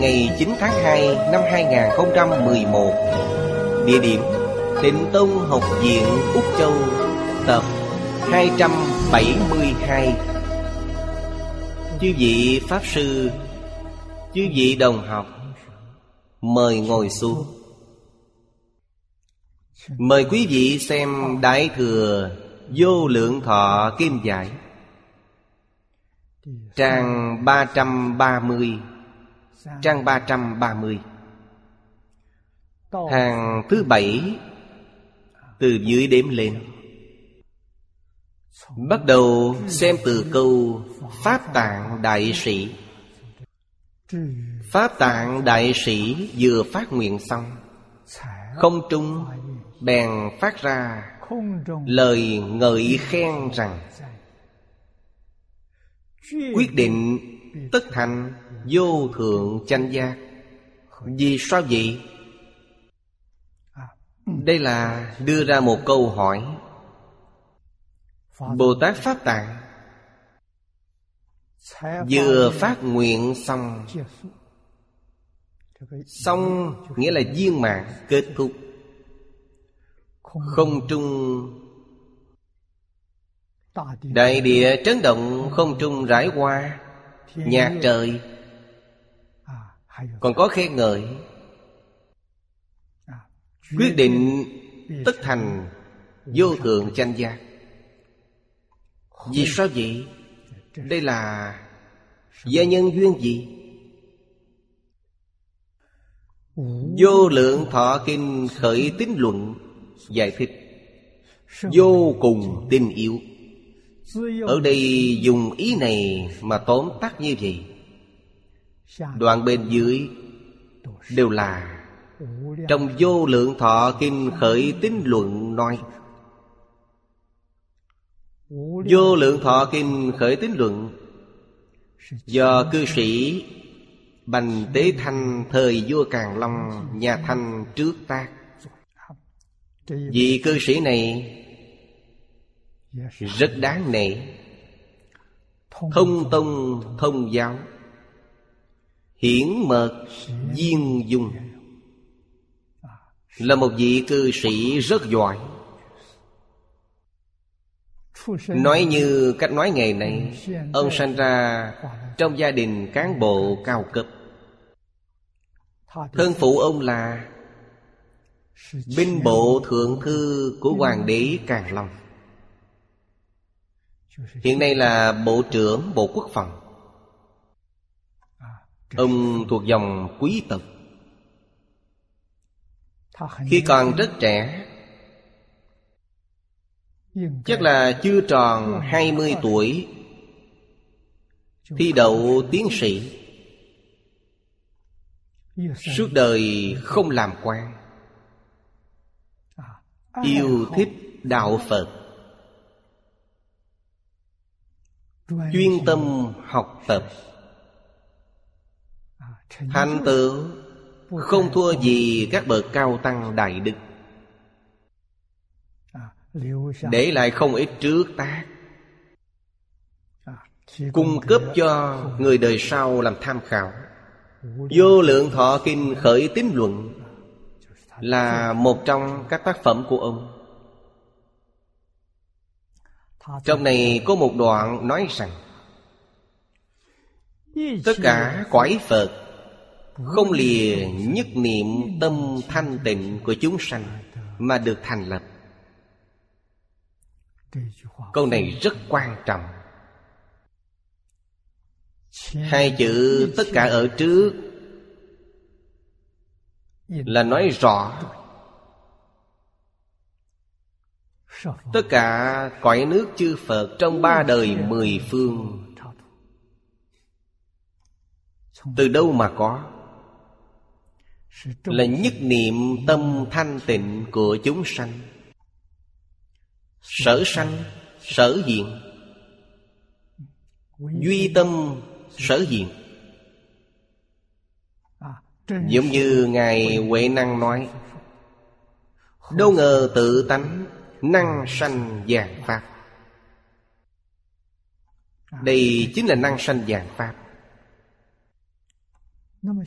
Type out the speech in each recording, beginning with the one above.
ngày 9 tháng 2 năm 2011 Địa điểm Tịnh Tông Học viện Úc Châu, Tập 272 Chư vị Pháp Sư, Chư vị đồng học, Mời ngồi xuống. Mời quý vị xem Đại Thừa Vô Lượng Thọ Kim Giải, Trang 330 Trang 330 Hàng thứ bảy Từ dưới đếm lên. Bắt đầu xem từ câu Pháp tạng đại sĩ. Pháp tạng đại sĩ vừa phát nguyện xong Không trung bèn phát ra Lời ngợi khen rằng Quyết định tất thành vô thượng chánh giác. Vì sao vậy? Đây là đưa ra một câu hỏi. Bồ Tát Pháp Tạng Vừa phát nguyện xong. Xong nghĩa là viên mạng kết thúc. Không trung Đại địa trấn động, không trung rải qua, Nhạc trời còn có khen ngợi. Quyết định tất thành Vô thượng tranh giác Vì sao vậy? Đây là Gia nhân duyên gì? Vô lượng thọ kinh khởi tín luận Giải thích. Vô cùng tinh yếu Ở đây dùng ý này mà tóm tắt như vậy Đoạn bên dưới Đều là Trong vô lượng thọ kinh khởi tín luận nói. Vô lượng thọ kinh khởi tín luận Do cư sĩ Bành Tế Thanh thời vua Càn Long Nhà Thanh trước tác. Vị cư sĩ này Rất đáng nể. Thông tông thông giáo Hiển mật viên dung. Là một vị cư sĩ rất giỏi. Nói như cách nói ngày nay, Ông sanh ra trong gia đình cán bộ cao cấp. Thân phụ ông là Binh bộ thượng thư của Hoàng đế Càn Long. Hiện nay là Bộ trưởng Bộ Quốc phòng. Ông thuộc dòng quý tộc. Khi còn rất trẻ, Chắc là chưa tròn 20 tuổi, Thi đậu tiến sĩ. Suốt đời không làm quan. Yêu thích đạo Phật. Chuyên tâm học tập. Thành tựu Không thua gì các bậc cao tăng đại đức. Để lại không ít trước tác. Cung cấp cho người đời sau làm tham khảo. Vô lượng thọ kinh khởi tín luận Là một trong các tác phẩm của ông. Trong này có một đoạn nói rằng, Tất cả quái Phật không lìa nhất niệm tâm thanh tịnh của chúng sanh Mà được thành lập. Câu này rất quan trọng. Hai chữ tất cả ở trước Là nói rõ. Tất cả cõi nước chư Phật Trong ba đời mười phương, Từ đâu mà có? Là nhất niệm tâm thanh tịnh của chúng sanh. Sở sanh Sở diện. Duy tâm sở diện. Giống như Ngài Huệ Năng nói Đâu ngờ tự tánh Năng sanh vàng Pháp. Đây chính là năng sanh vàng Pháp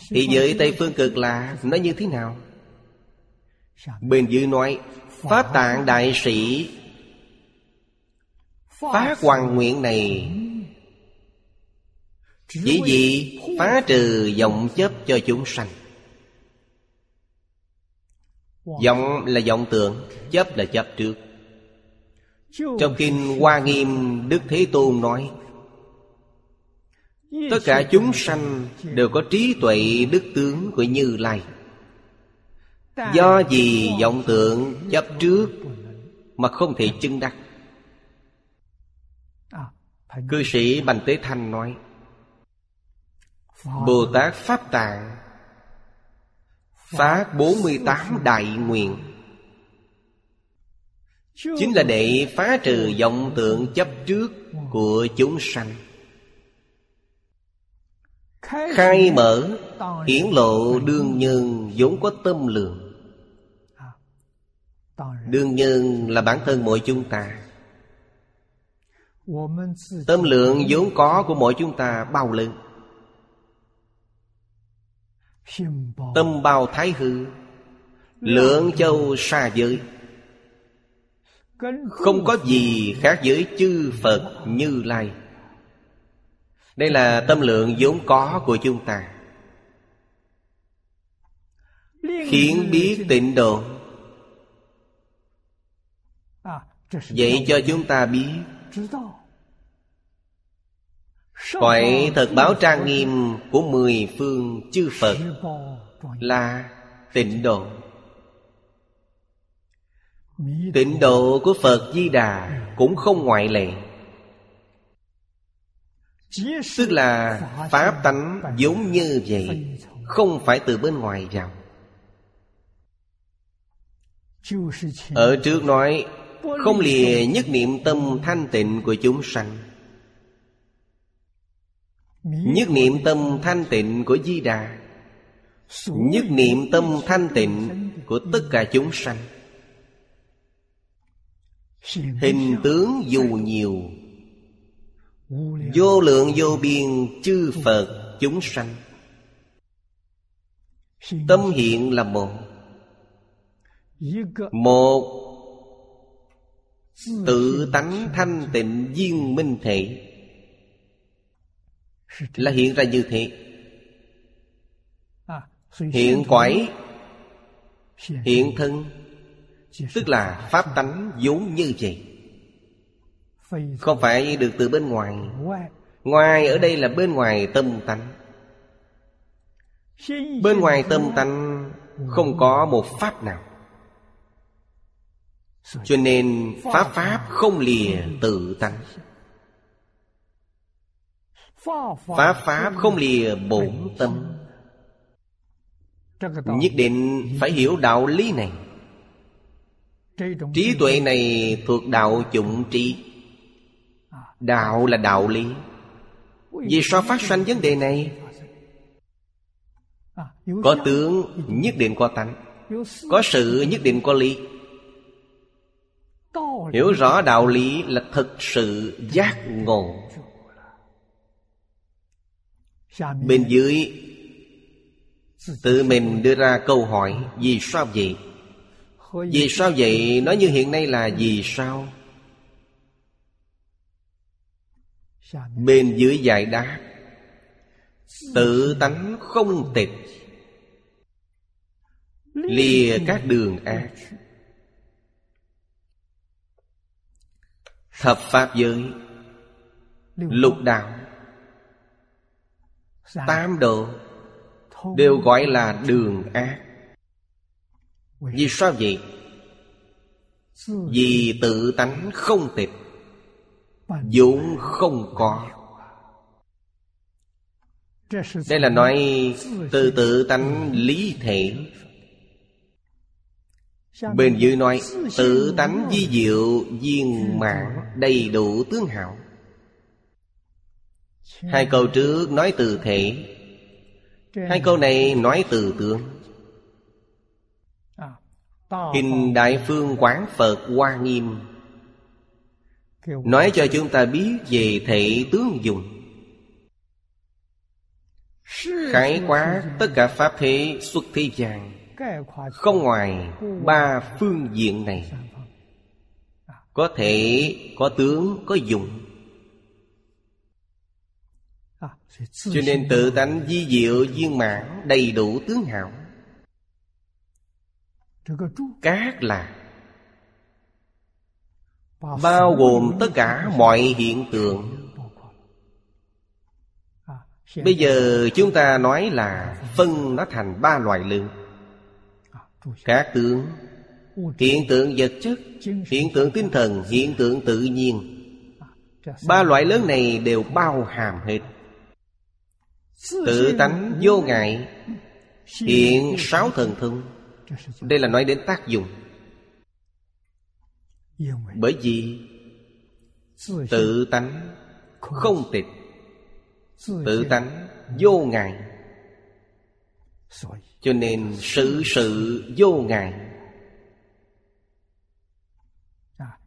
Thì giới Tây Phương Cực Lạc Nói như thế nào? Bên dưới nói Pháp tạng đại sĩ Phá hoàng nguyện này. Chỉ vì phá trừ vọng chấp cho chúng sanh. Vọng là vọng tưởng Chấp là chấp trước. Trong Kinh Hoa Nghiêm Đức Thế Tôn nói Tất cả chúng sanh đều có trí tuệ đức tướng của Như Lai. Do gì vọng tượng chấp trước Mà không thể chứng đắc. Cư sĩ Bành Tế Thanh nói Bồ Tát Pháp Tạng Phát 48 đại nguyện. Chính là để phá trừ vọng tượng chấp trước của chúng sanh. Khai mở, hiển lộ đương nhân vốn có tâm lượng Đương nhân là bản thân mỗi chúng ta. Tâm lượng vốn có của mỗi chúng ta bao lớn. Tâm bao thái hư, Lượng châu xa giới. Không có gì khác với chư Phật như Lai. Đây là tâm lượng vốn có của chúng ta. Khiến biết tịnh độ. Vậy cho chúng ta biết. Cõi thật báo trang nghiêm của mười phương chư Phật Là tịnh độ. Tịnh độ của Phật Di Đà cũng không ngoại lệ. Tức là Pháp tánh giống như vậy, Không phải từ bên ngoài vào. Ở trước nói, Không lìa nhất niệm tâm thanh tịnh của chúng sanh. Nhất niệm tâm thanh tịnh của Di Đà, Nhất niệm tâm thanh tịnh của tất cả chúng sanh. Hình tướng dù nhiều Vô lượng vô biên chư Phật chúng sanh. Tâm hiện là một. Một Tự tánh thanh tịnh viên minh thể. Là hiện ra như thế. Hiện quải hiện thân tức là pháp tánh vốn như vậy không phải được từ bên ngoài? Ngoài ở đây là bên ngoài tâm tánh. Bên ngoài tâm tánh không có một pháp nào. Cho nên pháp pháp không lìa tự tánh. Pháp Pháp không lìa bổn tâm. Nhất định phải hiểu đạo lý này. Trí tuệ này thuộc đạo chủng trí. Đạo là đạo lý. Vì sao phát sanh vấn đề này? Có tướng nhất định có tánh Có sự nhất định có lý. Hiểu rõ đạo lý là thực sự giác ngộ. Bên dưới Tự mình đưa ra câu hỏi Vì sao vậy? Vì sao vậy? Nói như hiện nay là vì sao Bên dưới giải đáp Tự tánh không tịch. Lìa các đường ác. Thập Pháp giới Lục đạo Tam độ Đều gọi là đường ác. Vì sao vậy? Vì tự tánh không tịch vốn không có. Đây là nói từ tự tánh lý thể. Bên dưới nói Tự tánh di diệu viên mãn đầy đủ tướng hảo. Hai câu trước nói từ thể. Hai câu này nói từ tướng. Kinh Đại Phương Quán Phật Hoa Nghiêm. Nói cho chúng ta biết về thể tướng dùng. Khái quát tất cả Pháp thế xuất thế gian. Không ngoài ba phương diện này. Có thể, có tướng, có dùng. Cho nên tự tánh di diệu viên mãn đầy đủ tướng hảo Cát là Bao gồm tất cả mọi hiện tượng. Bây giờ chúng ta nói là phân nó thành ba loại lượng. Các tướng Hiện tượng vật chất, Hiện tượng tinh thần, Hiện tượng tự nhiên. Ba loại lớn này đều bao hàm hết. Tự tánh vô ngại, Hiện sáu thần thông. Đây là nói đến tác dụng. Bởi vì Tự tánh không tịch. Tự tánh vô ngại. Cho nên sự sự vô ngại.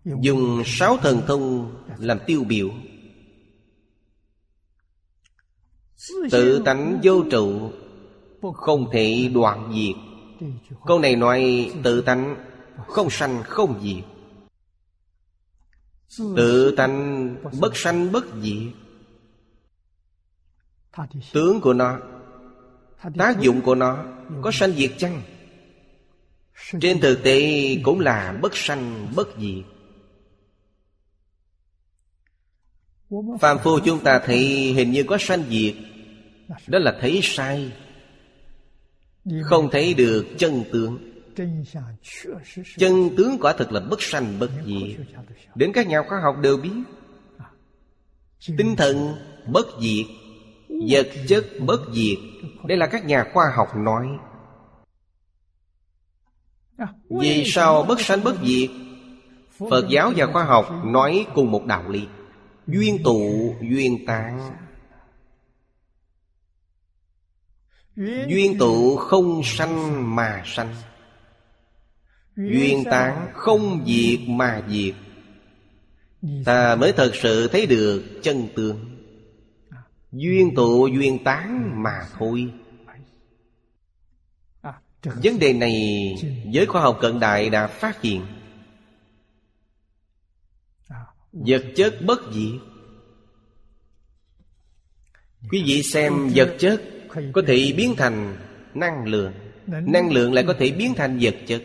Dùng sáu thần thông làm tiêu biểu. Tự tánh vô trụ Không thể đoạn diệt. Câu này nói tự tánh Không sanh không diệt Tự tánh bất sanh bất diệt. Tướng của nó, Tác dụng của nó Có sanh diệt chăng? Trên thực tế cũng là bất sanh bất diệt. Phạm phu chúng ta thấy hình như có sanh diệt. Đó là thấy sai, Không thấy được chân tướng. Chân tướng quả thực là bất sanh bất diệt. Đến các nhà khoa học đều biết. Tinh thần bất diệt Vật chất bất diệt. Đây là các nhà khoa học nói. Vì sao bất sanh bất diệt? Phật giáo và khoa học nói cùng một đạo lý. Duyên tụ duyên tán. Duyên tụ không sanh mà sanh Duyên tán không diệt mà diệt. Ta mới thật sự thấy được chân tướng. Duyên tụ, duyên tán mà thôi. Vấn đề này giới khoa học cận đại đã phát hiện. Vật chất bất diệt. Quý vị xem vật chất Có thể biến thành năng lượng. Năng lượng lại có thể biến thành vật chất.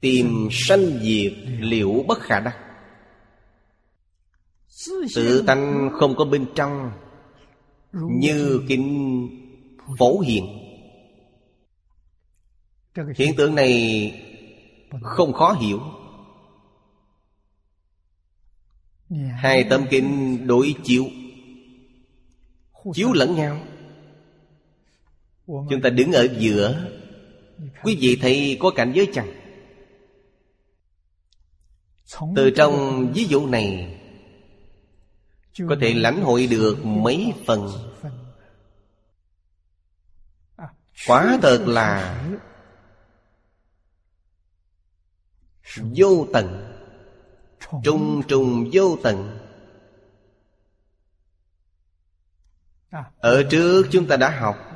Tìm sanh diệt liệu bất khả đắc. Tự tánh không có bên trong Như kinh phổ hiện Hiện tượng này không khó hiểu. Hai tâm kinh đối chiếu Chiếu lẫn nhau. Chúng ta đứng ở giữa Quý vị thấy có cảnh giới chăng? Từ trong ví dụ này, có thể lãnh hội được mấy phần? Quả thật là vô tận, trùng trùng vô tận. Ở trước chúng ta đã học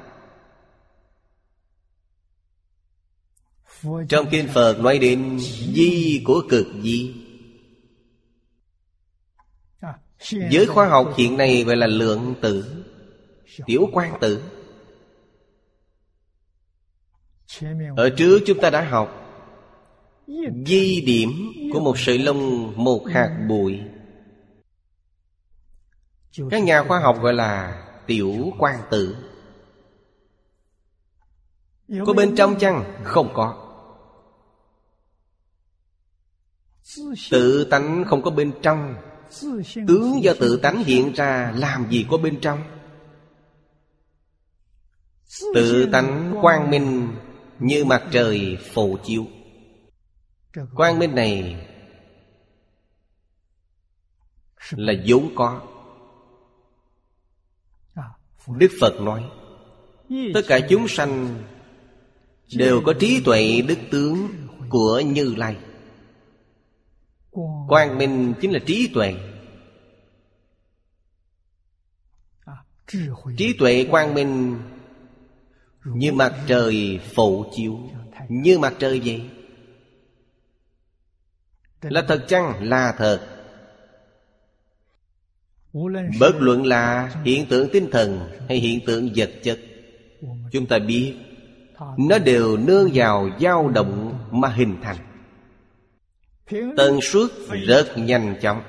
trong kinh phật nói đến di của cực di. Giới khoa học hiện nay gọi là lượng tử, Tiểu quan tử. Ở trước chúng ta đã học Di điểm của một sợi lông, Một hạt bụi. Các nhà khoa học gọi là Tiểu quan tử. Có bên trong chăng? Không có. Tự tánh không có bên trong. Tướng do tự tánh hiện ra, Làm gì có bên trong? Tự tánh quang minh Như mặt trời phổ chiếu. Quang minh này Là vốn có. Đức Phật nói, Tất cả chúng sanh Đều có trí tuệ đức tướng Của Như Lai. Quang minh chính là trí tuệ. Trí tuệ quang minh Như mặt trời phổ chiếu. Như mặt trời vậy. Là thật chăng? Là thật. Bất luận là hiện tượng tinh thần Hay hiện tượng vật chất Chúng ta biết Nó đều nương vào dao động mà hình thành Tần suất rất nhanh chóng.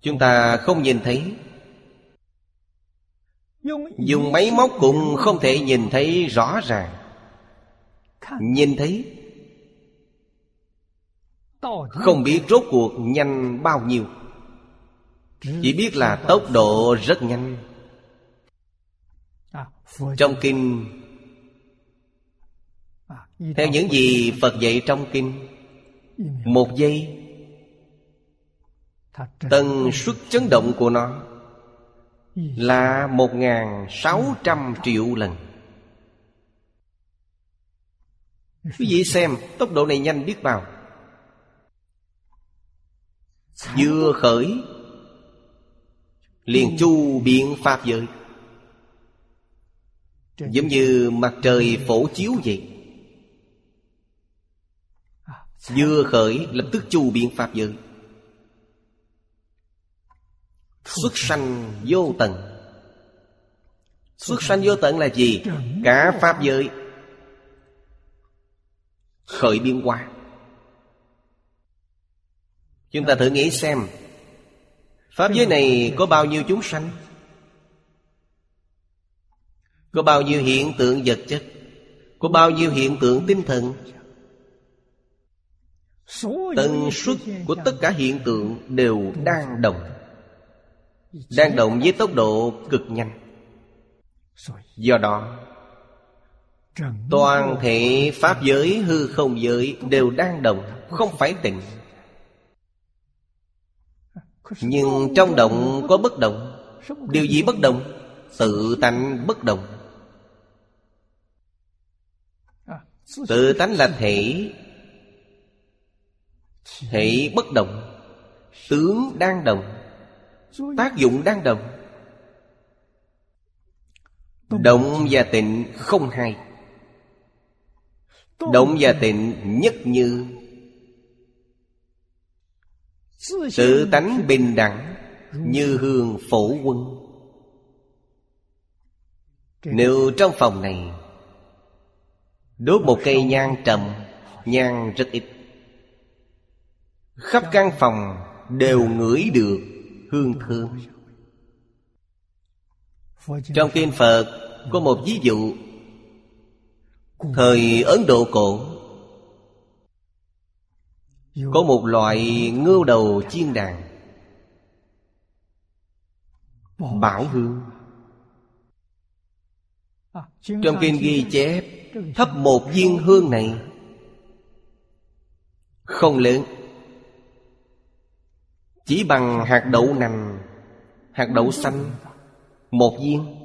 Chúng ta không nhìn thấy. Dùng máy móc cũng không thể nhìn thấy rõ ràng. Nhìn thấy. Không biết rốt cuộc nhanh bao nhiêu. Chỉ biết là tốc độ rất nhanh. Trong kinh theo những gì Phật dạy trong kinh, Một giây Tần suất chấn động của nó Là một sáu trăm triệu lần. Quý vị xem tốc độ này nhanh biết bao. Vừa khởi, Liền chu biện pháp giới. Giống như mặt trời phổ chiếu vậy. Vừa khởi lập tức chu biện pháp giới Xuất sanh vô tận Xuất sanh vô tận là gì? Cả Pháp giới Khởi biên hóa Chúng ta thử nghĩ xem, Pháp giới này có bao nhiêu chúng sanh? Có bao nhiêu hiện tượng vật chất? Có bao nhiêu hiện tượng tinh thần? Tần suất của tất cả hiện tượng đều đang động. đang động với tốc độ cực nhanh. Do đó Toàn thể Pháp giới hư không giới Đều đang động Không phải tịnh. Nhưng trong động có bất động. Điều gì bất động? Tự tánh bất động. Tự tánh là thể Thể bất động, Tướng đang động, Tác dụng đang động. Động và tịnh không hai. Động và tịnh nhất như. Tự tánh bình đẳng Như hương phổ quân. Nếu trong phòng này Đốt một cây nhang trầm, Nhang rất ít. Khắp căn phòng đều ngửi được hương thơm. Trong kinh phật có một ví dụ. Thời ấn độ cổ, có một loại ngưu đầu chiên đàn. Bảo hương. Trong kinh ghi chép thắp một viên hương này không lớn chỉ bằng hạt đậu nành, Hạt đậu xanh, Một viên.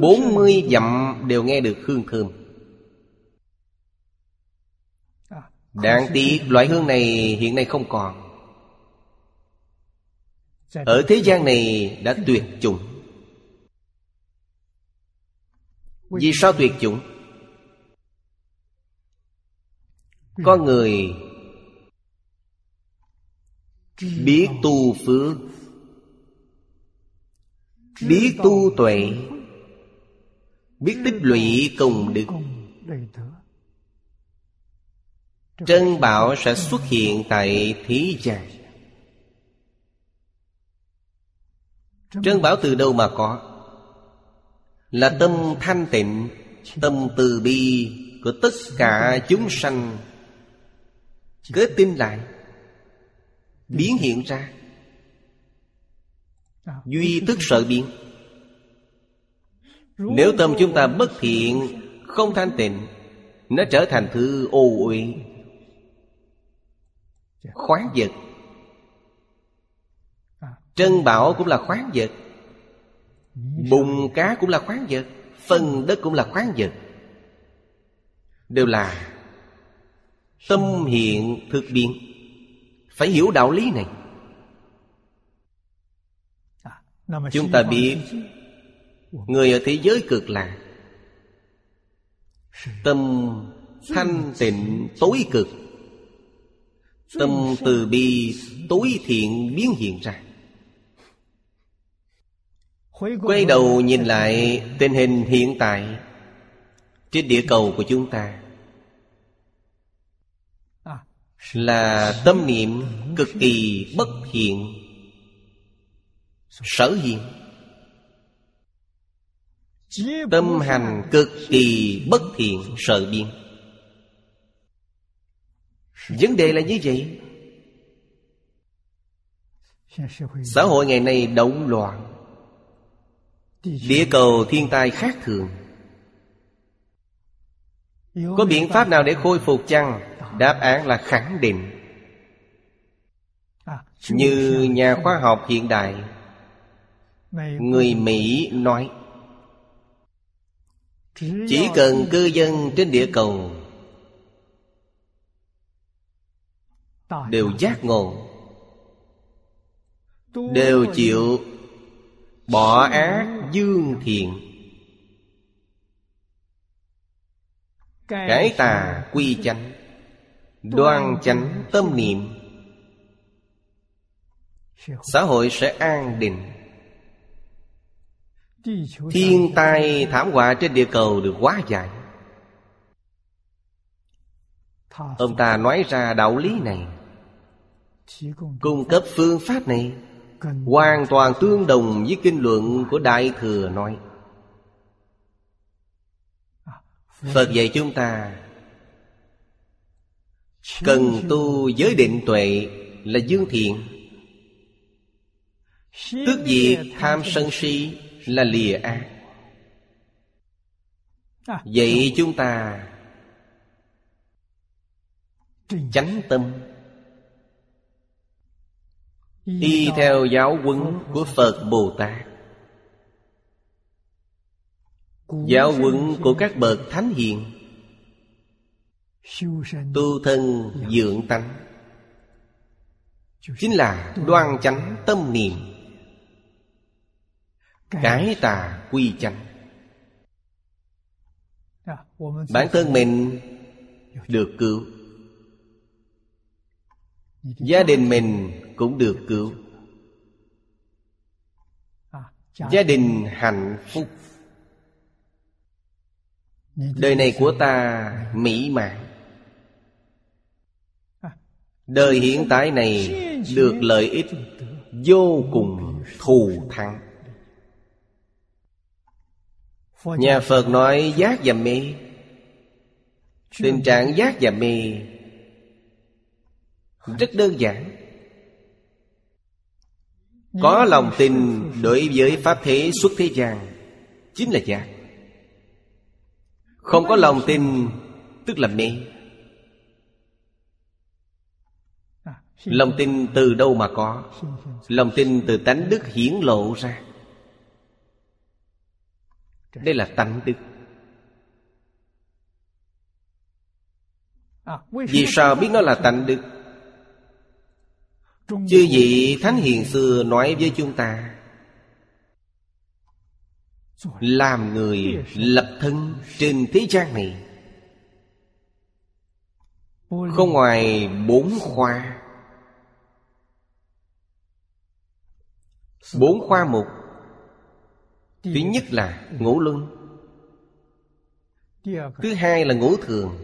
Bốn mươi dặm đều nghe được hương thơm. Đáng tiếc, loại hương này hiện nay không còn. Ở thế gian này đã tuyệt chủng. Vì sao tuyệt chủng? Con người Biết tu phước. Biết tu tuệ. Biết tích lũy công đức. Trân bảo sẽ xuất hiện tại thế gian. Trân bảo từ đâu mà có? Là tâm thanh tịnh, Tâm từ bi của tất cả chúng sanh. Kết tin lại. Biến hiện ra. Duy tức sợ biến. Nếu tâm chúng ta bất thiện, Không thanh tịnh, Nó trở thành thứ ô uế. Khoáng vật. Trân bảo cũng là khoáng vật. Bùn cá cũng là khoáng vật. Phân đất cũng là khoáng vật. Đều là Tâm hiện thực biến. Phải hiểu đạo lý này. Chúng ta biết, Người ở thế giới cực lạc, Tâm thanh tịnh tối cực. Tâm từ bi tối thiện biến hiện ra. Quay đầu nhìn lại tình hình hiện tại Trên địa cầu của chúng ta là tâm niệm cực kỳ bất hiện. Sở hiện. Tâm hành cực kỳ bất thiện sợ biên Vấn đề là như vậy. Xã hội ngày nay động loạn. Địa cầu thiên tai khác thường. Có biện pháp nào để khôi phục chăng? Đáp án là khẳng định. Như nhà khoa học hiện đại Người Mỹ nói Chỉ cần cư dân trên địa cầu Đều giác ngộ Đều chịu Bỏ ác dương thiện. Cải tà quy chánh Đoan chánh tâm niệm. Xã hội sẽ an định. Thiên tai thảm họa trên địa cầu được hóa giải. Ông ta nói ra đạo lý này. Cung cấp phương pháp này Hoàn toàn tương đồng với kinh luận của Đại Thừa nói. Phật dạy chúng ta Cần tu giới định tuệ là dương thiện. Tước diệt tham sân si là lìa ác. Vậy chúng ta Chánh tâm. Y theo giáo huấn của Phật Bồ Tát. Giáo huấn của các bậc thánh hiền. Tu thân dưỡng tánh. Chính là đoan chánh tâm niệm. Cái tà quy chánh. Bản thân mình được cứu. Gia đình mình cũng được cứu. Gia đình hạnh phúc. Đời này của ta mỹ mãn. Đời hiện tại này được lợi ích vô cùng thù thắng. Nhà Phật nói giác và mê. Tình trạng giác và mê Rất đơn giản. Có lòng tin đối với Pháp thế xuất thế gian, Chính là giác. Không có lòng tin, Tức là mê. Lòng tin từ đâu mà có? Lòng tin từ tánh đức hiển lộ ra. Đây là tánh đức. Vì sao biết nó là tánh đức? Chư vị Thánh Hiền xưa nói với chúng ta Làm người lập thân trên thế gian này Không ngoài bốn khoa Bốn khoa mục Thứ nhất là ngũ luân. Thứ hai là ngũ thường.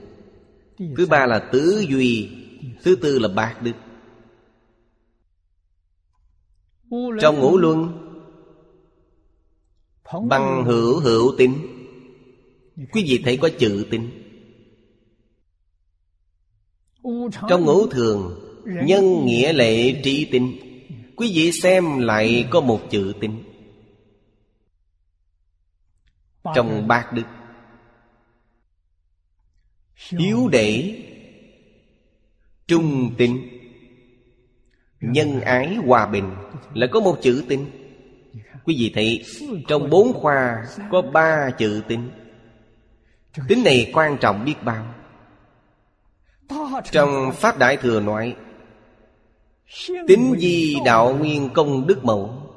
Thứ ba là tứ duy. Thứ tư là bạc đức. Trong ngũ luân, Bằng hữu hữu tính Quý vị thấy có chữ tính Trong ngũ thường, Nhân nghĩa lệ trí tính Quý vị xem lại có một chữ tính Trong bát đức. Hiếu để Trung tính Nhân ái hòa bình Là có một chữ tính Quý vị thấy Trong bốn khoa có ba chữ tính Tính này quan trọng biết bao. Trong Pháp Đại Thừa nói Tính di đạo nguyên công đức mẫu.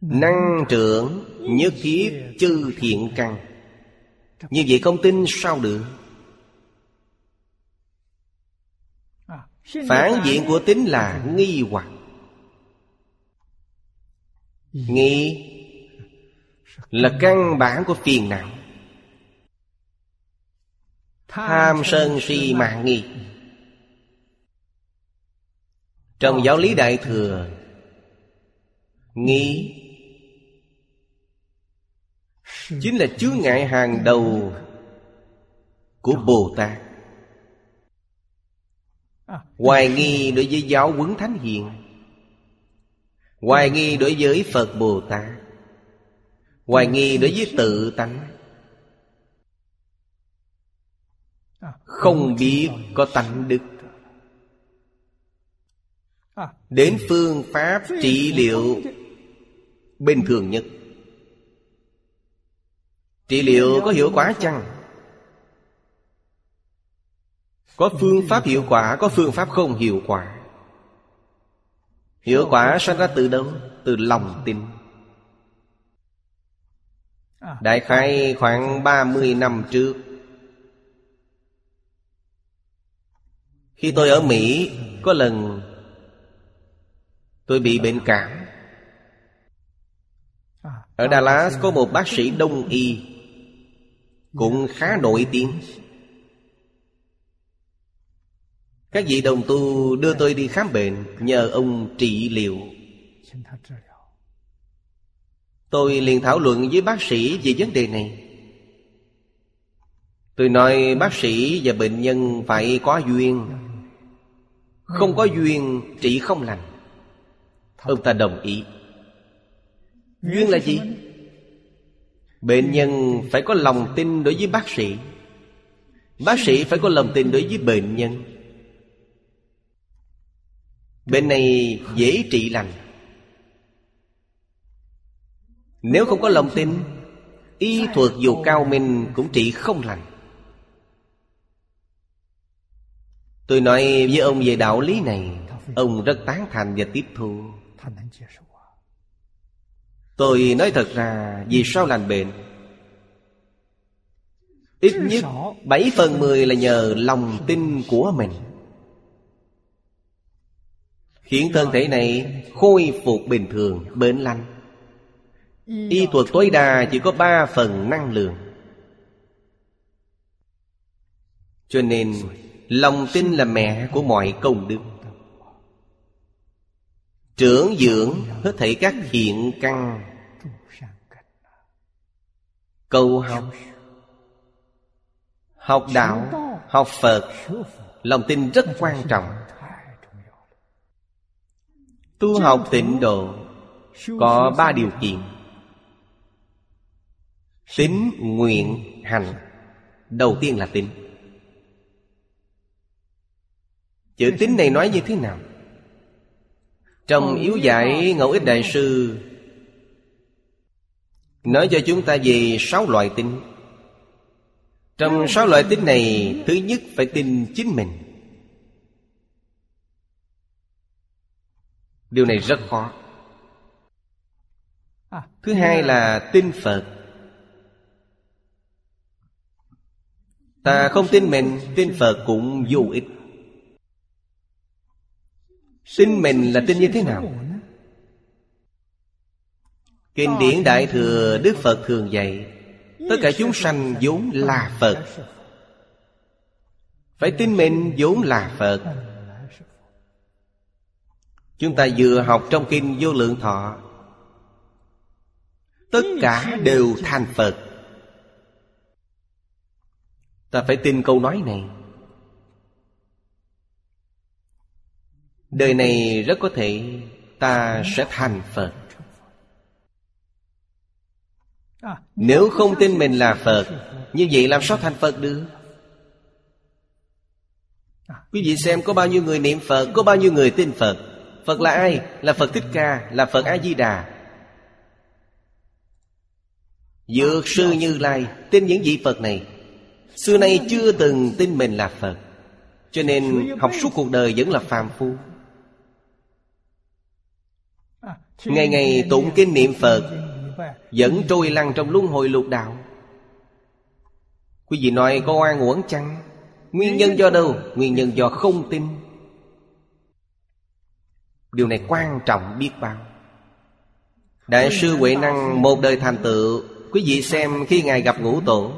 Năng trưởng nhất thiết chư thiện căn. Như vậy không tin sao được? Phản diện của tính là nghi hoặc. Nghi Là căn bản của phiền não. Tham sân si mạng nghi trong giáo lý Đại Thừa, Nghi Chính là chướng ngại hàng đầu Của Bồ Tát. Hoài nghi đối với giáo huấn Thánh Hiền, Hoài nghi đối với Phật Bồ Tát, Hoài nghi đối với tự tánh. Không biết có tánh đức. Đến phương pháp trị liệu Bình thường nhất Trị liệu có hiệu quả chăng? Có phương pháp hiệu quả, Có phương pháp không hiệu quả Hiệu quả sinh ra từ đâu? Từ lòng tin Đại khái khoảng 30 năm trước, Khi tôi ở Mỹ, Có lần Tôi bị bệnh cảm. Ở Dallas có một bác sĩ đông y Cũng khá nổi tiếng. Các vị đồng tu đưa tôi đi khám bệnh Nhờ ông trị liệu. Tôi liền thảo luận với bác sĩ về vấn đề này. Tôi nói bác sĩ và bệnh nhân phải có duyên. Không có duyên, trị không lành. Ông ta đồng ý. Duyên là gì? Bệnh nhân phải có lòng tin đối với bác sĩ. Bác sĩ phải có lòng tin đối với bệnh nhân. Bệnh này dễ trị lành. Nếu không có lòng tin Y thuật dù cao minh cũng trị không lành. Tôi nói với ông về đạo lý này. Ông rất tán thành và tiếp thu Tôi nói thật ra Vì sao lành bệnh? Ít nhất bảy phần mười là nhờ lòng tin của mình. Khiến thân thể này khôi phục bình thường, bệnh lành. Y thuật tối đa chỉ có ba phần năng lượng. Cho nên Lòng tin là mẹ của mọi công đức Trưởng dưỡng hết thảy các thiện căn. Cầu học. Học đạo Học Phật Lòng tin rất quan trọng. Tu học tịnh độ Có ba điều kiện. Tính, nguyện, hành Đầu tiên là tính Chữ tính này nói như thế nào? Trong yếu giải Ngẫu Ích Đại Sư, Nói cho chúng ta về sáu loại tin Trong sáu loại tin này, Thứ nhất phải tin chính mình. Điều này rất khó. Thứ hai là tin Phật. Ta không tin mình, Tin Phật cũng vô ích. Tin mình là tin như thế nào? Kinh điển Đại Thừa Đức Phật thường dạy, Tất cả chúng sanh vốn là Phật. Phải tin mình vốn là Phật. Chúng ta vừa học trong Kinh Vô Lượng Thọ, Tất cả đều thành Phật. Ta phải tin câu nói này. Đời này rất có thể ta sẽ thành Phật. Nếu không tin mình là Phật, Như vậy làm sao thành Phật được? Quý vị xem có bao nhiêu người niệm Phật, Có bao nhiêu người tin Phật. Phật là ai? Là Phật Thích Ca, Là Phật A-di-đà. Dược sư Như Lai Tin những vị Phật này. Xưa nay chưa từng tin mình là Phật. Cho nên học suốt cuộc đời vẫn là phàm phu. Ngày ngày tụng kinh niệm Phật, Vẫn trôi lăn trong luân hồi lục đạo. Quý vị nói có oan uổng chăng? Nguyên nhân do đâu? Nguyên nhân do không tin. Điều này quan trọng biết bao. Đại sư Huệ Năng, một đời thành tựu Quý vị xem khi Ngài gặp ngũ tổ.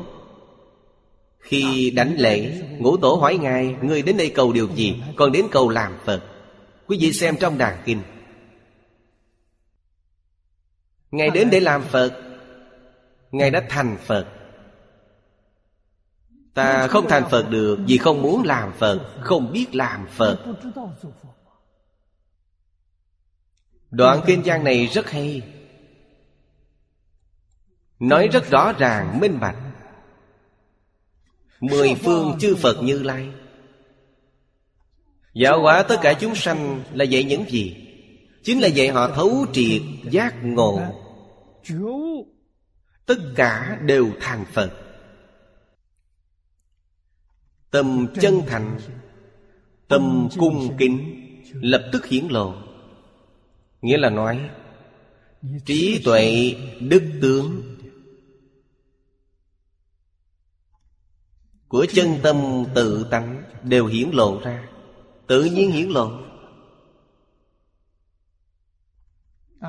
Khi đánh lễ, Ngũ tổ hỏi Ngài Người đến đây cầu điều gì? Còn đến cầu làm Phật. Quý vị xem trong đàn kinh. Ngài đến để làm Phật. Ngài đã thành Phật. Ta không thành Phật được Vì không muốn làm Phật Không biết làm Phật. Đoạn kinh văn này rất hay. Nói rất rõ ràng, minh bạch. Mười phương chư Phật như Lai. Giáo hóa tất cả chúng sanh là dạy những gì? Chính là dạy họ thấu triệt, giác ngộ. Tất cả đều thành Phật. Tâm chân thành, Tâm cung kính Lập tức hiển lộ. Nghĩa là nói, Trí tuệ đức tướng Của chân tâm tự tánh Đều hiển lộ ra, Tự nhiên hiển lộ.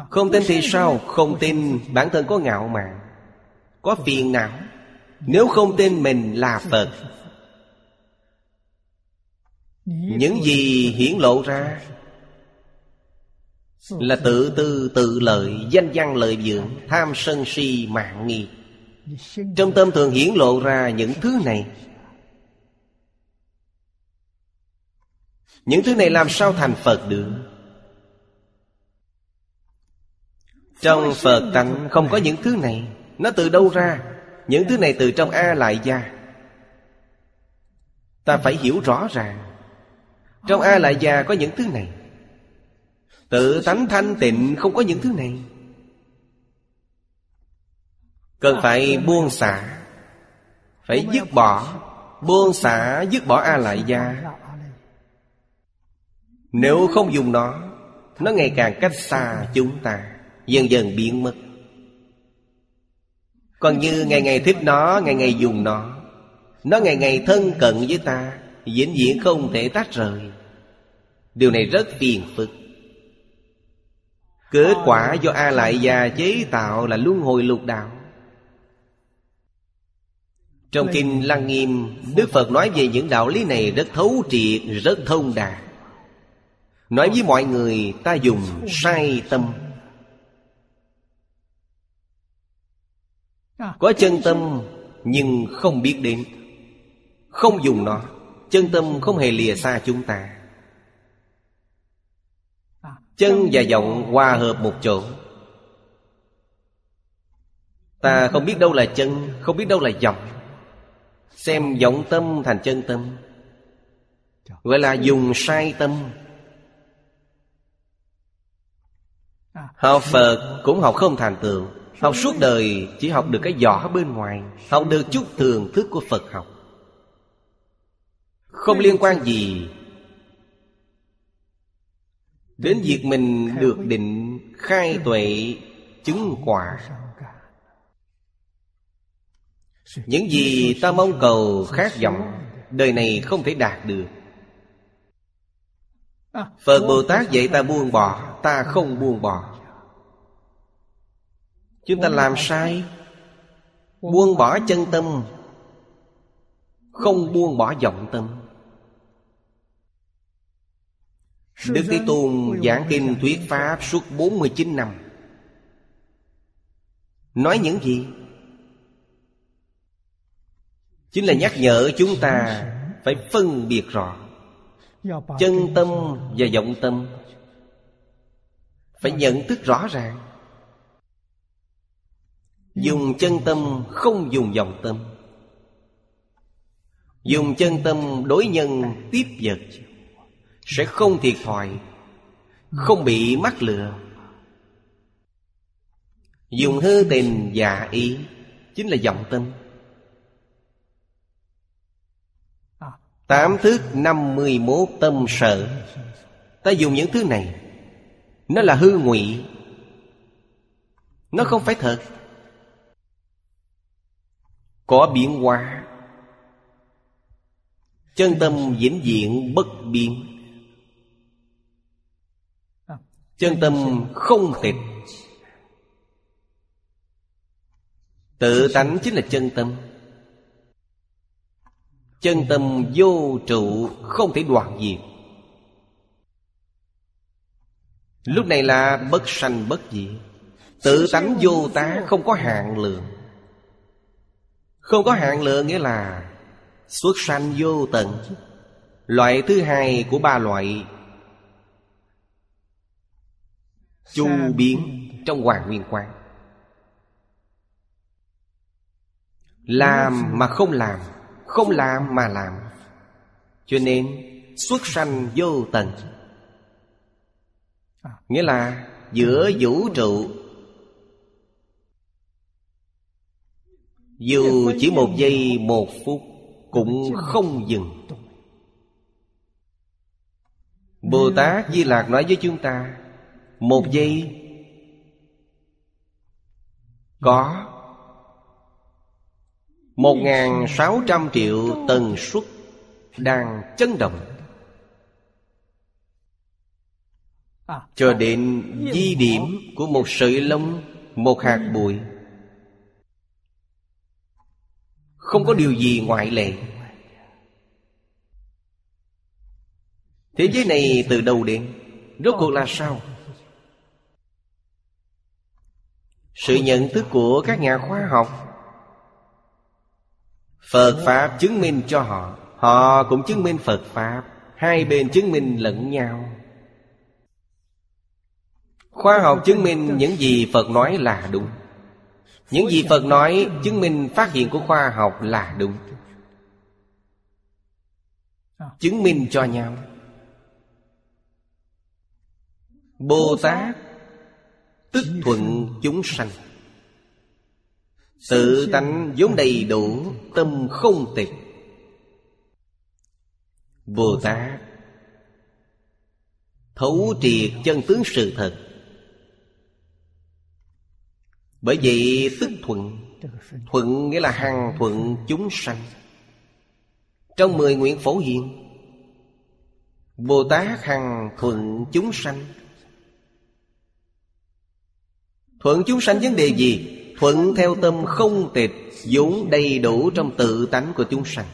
Không tin thì sao? Không tin bản thân có ngạo mạn Có phiền não. Nếu không tin mình là Phật. Những gì hiển lộ ra Là tự tư tự lợi Danh văn lợi dưỡng Tham sân si mạng nghi. Trong tâm thường hiển lộ ra những thứ này. Những thứ này làm sao thành Phật được Trong Phật tánh không có những thứ này. Nó từ đâu ra? Những thứ này từ trong A lại gia. Ta phải hiểu rõ ràng. Trong A lại gia có những thứ này. Tự tánh thanh tịnh không có những thứ này. Cần phải buông xả. Phải dứt bỏ. Buông xả, dứt bỏ A lại gia. Nếu không dùng nó Nó ngày càng cách xa chúng ta. Dần dần biến mất. Còn như ngày ngày thích nó Ngày ngày dùng nó Nó ngày ngày thân cận với ta Vĩnh viễn không thể tách rời. Điều này rất phiền phức. Kết quả do A lại già chế tạo là luân hồi lục đạo. Trong Kinh Lăng Nghiêm Đức Phật nói về những đạo lý này rất thấu triệt, rất thông đạt. Nói với mọi người ta dùng sai tâm. Có chân tâm nhưng không biết đến. Không dùng nó Chân tâm không hề lìa xa chúng ta. Chân và giọng hòa hợp một chỗ. Ta không biết đâu là chân Không biết đâu là giọng. Xem giọng tâm thành chân tâm. Gọi là dùng sai tâm. Học Phật cũng học không thành tựu Học suốt đời chỉ học được cái vỏ bên ngoài, Học được chút thường thức của Phật học. Không liên quan gì Đến việc mình được định khai tuệ chứng quả. Những gì ta mong cầu khát vọng Đời này không thể đạt được. Phật Bồ Tát dạy ta buông bỏ, Ta không buông bỏ. Chúng ta làm sai. Buông bỏ chân tâm. Không buông bỏ vọng tâm. Đức Thế Tôn giảng kinh thuyết Pháp suốt 49 năm. Nói những gì? Chính là nhắc nhở chúng ta Phải phân biệt rõ Chân tâm và vọng tâm. Phải nhận thức rõ ràng. Dùng chân tâm, không dùng vọng tâm. Dùng chân tâm đối nhân tiếp vật. Sẽ không thiệt thòi, Không bị mắc lừa. Dùng hư tình giả ý, Chính là vọng tâm. Tám thước năm mươi mốt tâm sở. Ta dùng những thứ này. Nó là hư ngụy. Nó không phải thật. Có biến hóa Chân tâm vĩnh viễn bất biến. Chân tâm không tịch Tự tánh chính là chân tâm. Chân tâm vô trụ không thể đoạn diệt. Lúc này là bất sanh bất diệt. Tự tánh vô tá không có hạn lượng. Không có hạn lượng nghĩa là Xuất sanh vô tận. Loại thứ hai của ba loại Chu biến trong Hoàng Nguyên Quang Làm mà không làm Không làm mà làm. Cho nên xuất sanh vô tận. Nghĩa là giữa vũ trụ Dù chỉ một giây một phút Cũng không dừng. Bồ Tát Di Lạc nói với chúng ta Một giây. Có một ngàn sáu trăm triệu tần suất Đang chấn động. Cho đến di điểm của một sợi lông Một hạt bụi Không có điều gì ngoại lệ. Thế giới này từ đâu đến? Rốt cuộc là sao? Sự nhận thức của các nhà khoa học. Phật Pháp chứng minh cho họ. Họ cũng chứng minh Phật Pháp. Hai bên chứng minh lẫn nhau. Khoa học chứng minh những gì Phật nói là đúng. Những gì Phật nói chứng minh phát hiện của khoa học là đúng. Chứng minh cho nhau. Bồ Tát Tức thuận chúng sanh. Tự tánh vốn đầy đủ, Tâm không tịch. Bồ Tát Thấu triệt chân tướng sự thật. Bởi vậy tức thuận. Thuận nghĩa là hằng thuận chúng sanh. Trong mười nguyện phổ hiện Bồ Tát hằng thuận chúng sanh. Thuận chúng sanh vấn đề gì? Thuận theo tâm không tịch vốn đầy đủ trong tự tánh của chúng sanh.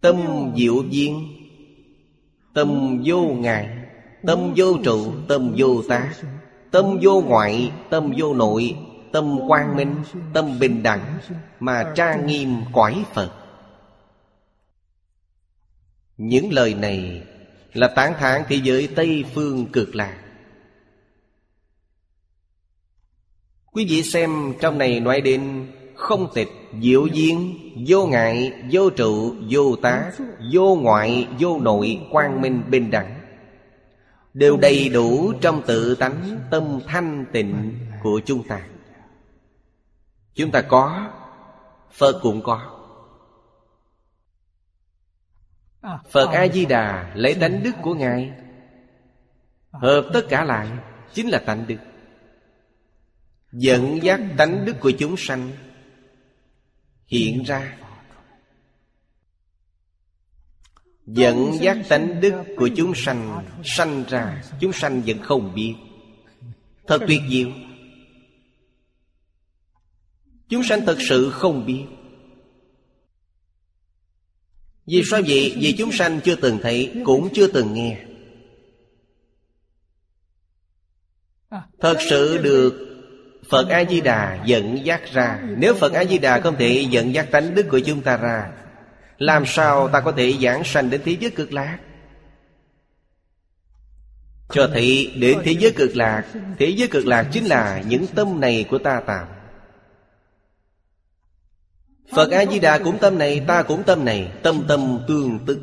Tâm diệu viên, Tâm vô ngại, Tâm vô trụ, Tâm vô tác. Tâm vô ngoại Tâm vô nội Tâm quang minh Tâm bình đẳng Mà tra nghiêm quải Phật. Những lời này Là tán thán thế giới Tây Phương cực lạc. Quý vị xem trong này nói đến không tịch, diệu duyên, vô ngại, vô trụ, vô tá, vô ngoại, vô nội, quang minh, bình đẳng. Đều đầy đủ trong tự tánh tâm thanh tịnh của chúng ta. Chúng ta có, Phật cũng có. Phật A-di-đà lấy tánh đức của Ngài. Hợp tất cả lại Chính là tánh đức. Dẫn dắt tánh đức của chúng sanh Hiện ra Dẫn dắt tánh đức của chúng sanh Sanh ra, Chúng sanh vẫn không biết. Thật tuyệt diệu. Chúng sanh thật sự không biết. Vì sao vậy? Vì chúng sanh chưa từng thấy, Cũng chưa từng nghe. Thật sự được Phật A-di-đà dẫn dắt ra. Nếu Phật A-di-đà không thể dẫn dắt tánh đức của chúng ta ra làm sao ta có thể giảng sanh đến thế giới cực lạc? Cho thấy đến thế giới cực lạc, Thế giới cực lạc chính là những tâm này của ta tạo. Phật A-di-đà cũng tâm này, Ta cũng tâm này, Tâm tâm tương tức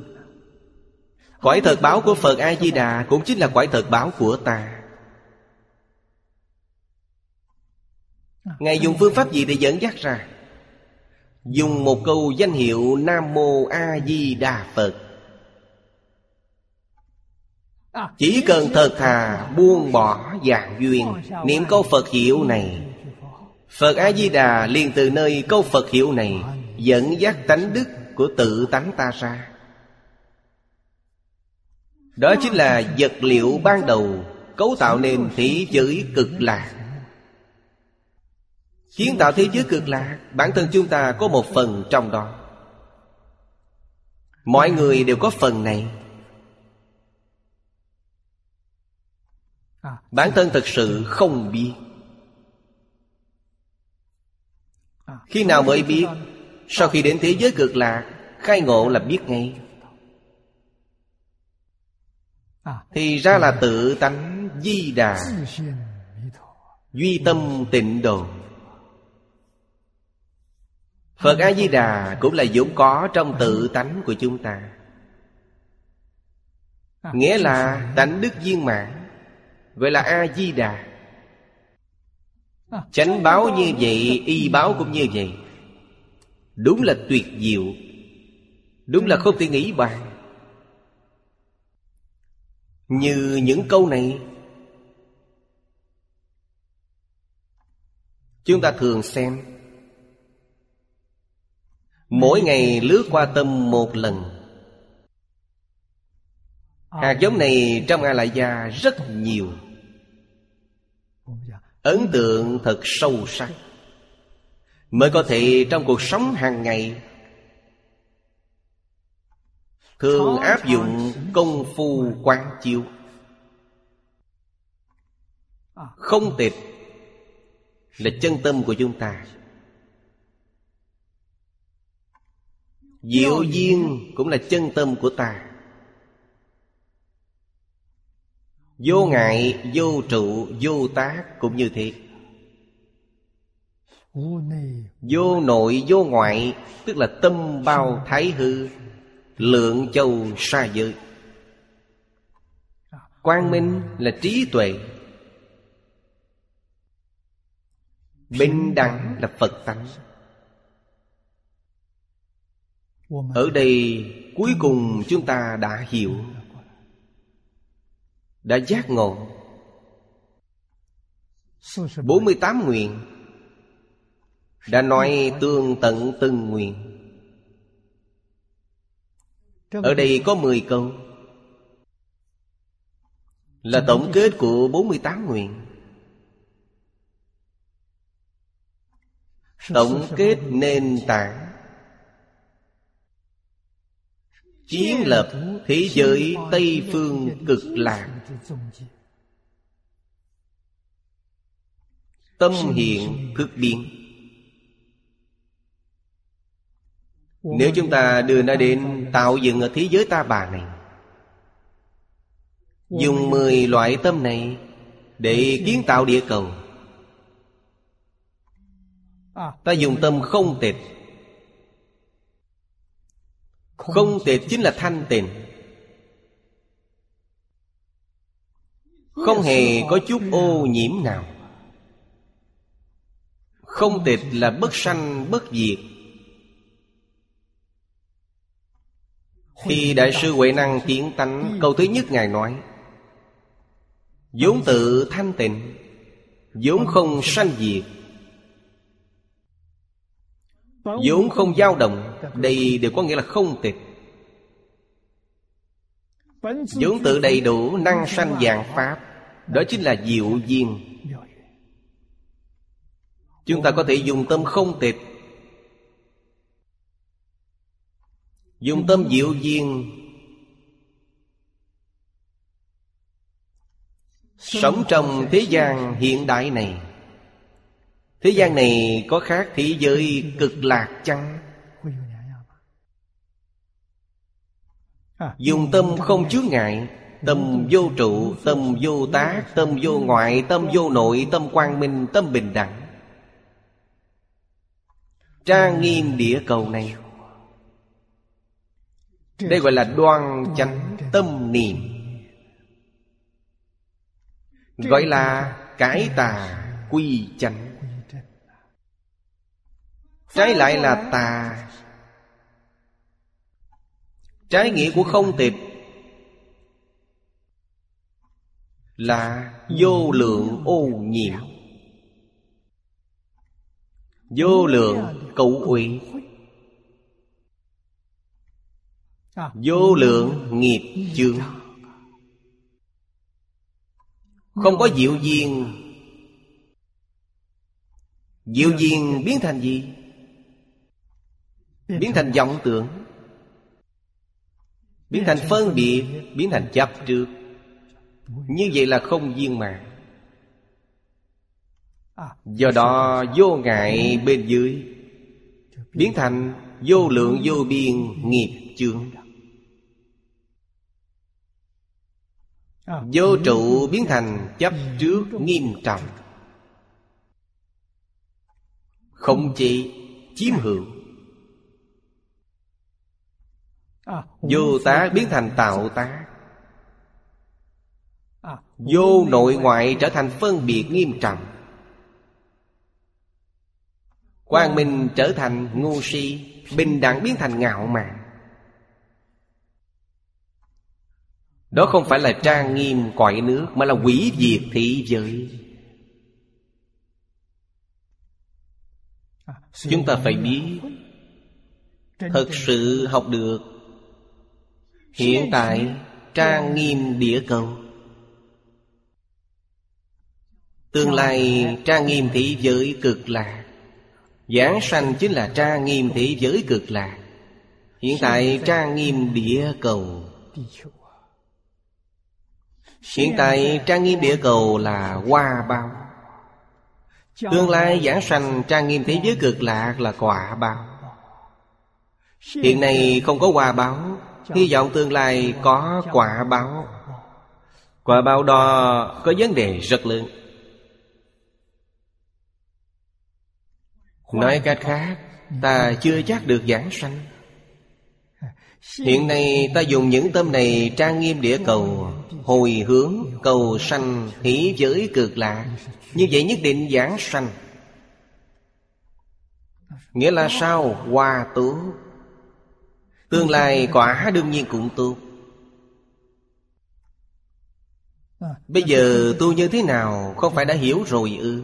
Quải thật báo của Phật A-di-đà Cũng chính là quải thật báo của ta. Ngài dùng phương pháp gì để dẫn dắt ra? Dùng một câu danh hiệu Nam Mô A Di Đà Phật. Chỉ cần thật thà buông bỏ dạng duyên Niệm câu Phật hiệu này. Phật A-di-đà liền từ nơi câu Phật hiệu này Dẫn dắt tánh đức của tự tánh ta ra. Đó chính là vật liệu ban đầu Cấu tạo nên thế giới cực lạc Kiến tạo thế giới cực lạc Bản thân chúng ta có một phần trong đó. Mọi người đều có phần này. Bản thân thật sự không biết. Khi nào mới biết? Sau khi đến thế giới cực lạc Khai ngộ là biết ngay. Thì ra là tự tánh di đà Duy tâm tịnh độ Phật A-di-đà cũng là vốn có trong tự tánh của chúng ta. Nghĩa là tánh đức viên mãn. Gọi là A-di-đà. Chánh báo như vậy, y báo cũng như vậy. Đúng là tuyệt diệu. Đúng là không thể nghĩ bàn. Như những câu này Chúng ta thường xem Mỗi ngày lướt qua tâm một lần. Hạt giống này trong A Lại Gia rất nhiều. Ấn tượng thật sâu sắc. Mới có thể trong cuộc sống hàng ngày Thường áp dụng công phu quán chiếu. Không tịch Là chân tâm của chúng ta Diệu duyên cũng là chân tâm của ta. Vô ngại, vô trụ, vô tác cũng như thế Vô nội, vô ngoại Tức là tâm bao thái hư Lượng châu sa giới Quang minh là trí tuệ. Bình đẳng là Phật tánh Ở đây cuối cùng chúng ta đã hiểu. Đã giác ngộ. 48 nguyện. Đã nói tương tận từng nguyện. Ở đây có 10 câu. Là tổng kết của 48 nguyện. Tổng kết nền tảng Chiến lập thế giới Tây Phương cực lạc. Tâm hiện cực biến. Nếu chúng ta đưa nó đến tạo dựng ở thế giới ta bà này, Dùng mười loại tâm này Để kiến tạo địa cầu. Ta dùng tâm không tịch không tịch chính là thanh tịnh Không hề có chút ô nhiễm nào. Không tịch là bất sanh bất diệt. Khi Đại sư Huệ Năng kiến tánh Câu thứ nhất Ngài nói vốn tự thanh tịnh vốn không sanh diệt vốn không dao động, đây đều có nghĩa là không tịch. Vốn tự đầy đủ năng sanh dạng pháp, đó chính là diệu duyên. Chúng ta có thể dùng tâm không tịch. Dùng tâm diệu duyên. Sống trong thế gian hiện đại này Thế gian này có khác thế giới cực lạc chăng? Dùng tâm không chứa ngại Tâm vô trụ, tâm vô tác, tâm vô ngoại, tâm vô nội, tâm quang minh, tâm bình đẳng. Trang nghiêm địa cầu này. Đây gọi là đoan chánh tâm niệm. Gọi là cải tà quy chánh. Trái lại là tà. Trái nghĩa của không tịch Là vô lượng ô nhiễm. Vô lượng cậu ủy Vô lượng nghiệp chướng. Không có diệu duyên Diệu duyên biến thành gì? Biến thành vọng tưởng. Biến thành phân biệt, Biến thành chấp trước. Như vậy là không viên mạng Do đó, vô ngại bên dưới, Biến thành vô lượng, vô biên, nghiệp chướng. Vô trụ biến thành chấp trước, nghiêm trọng. Không chỉ chiếm hữu Vô tác biến thành tạo tác Vô nội ngoại trở thành phân biệt nghiêm trọng. Quang minh trở thành ngu si Bình đẳng biến thành ngạo mạn. Đó không phải là trang nghiêm cõi nước Mà là quỷ diệt thị giới. Chúng ta phải biết Thật sự học được Hiện tại, trang nghiêm địa cầu. Tương lai, trang nghiêm thế giới cực lạc. Giảng sanh chính là trang nghiêm thế giới cực lạc. Hiện tại, trang nghiêm địa cầu. Hiện tại, trang nghiêm địa cầu là hoa bao. Tương lai giảng sanh trang nghiêm thế giới cực lạc là quả báo Hiện nay không có hoa báo Hy vọng tương lai có quả báo. Quả báo đó có vấn đề rất lớn. Nói cách khác, Ta chưa chắc được giảng sanh. Hiện nay ta dùng những tâm này trang nghiêm địa cầu, Hồi hướng cầu sanh hỷ giới cực lạ. Như vậy nhất định giảng sanh. Nghĩa là sao? Hòa tú Tương lai quả đương nhiên cũng tu Bây giờ tu như thế nào? Không phải đã hiểu rồi ư?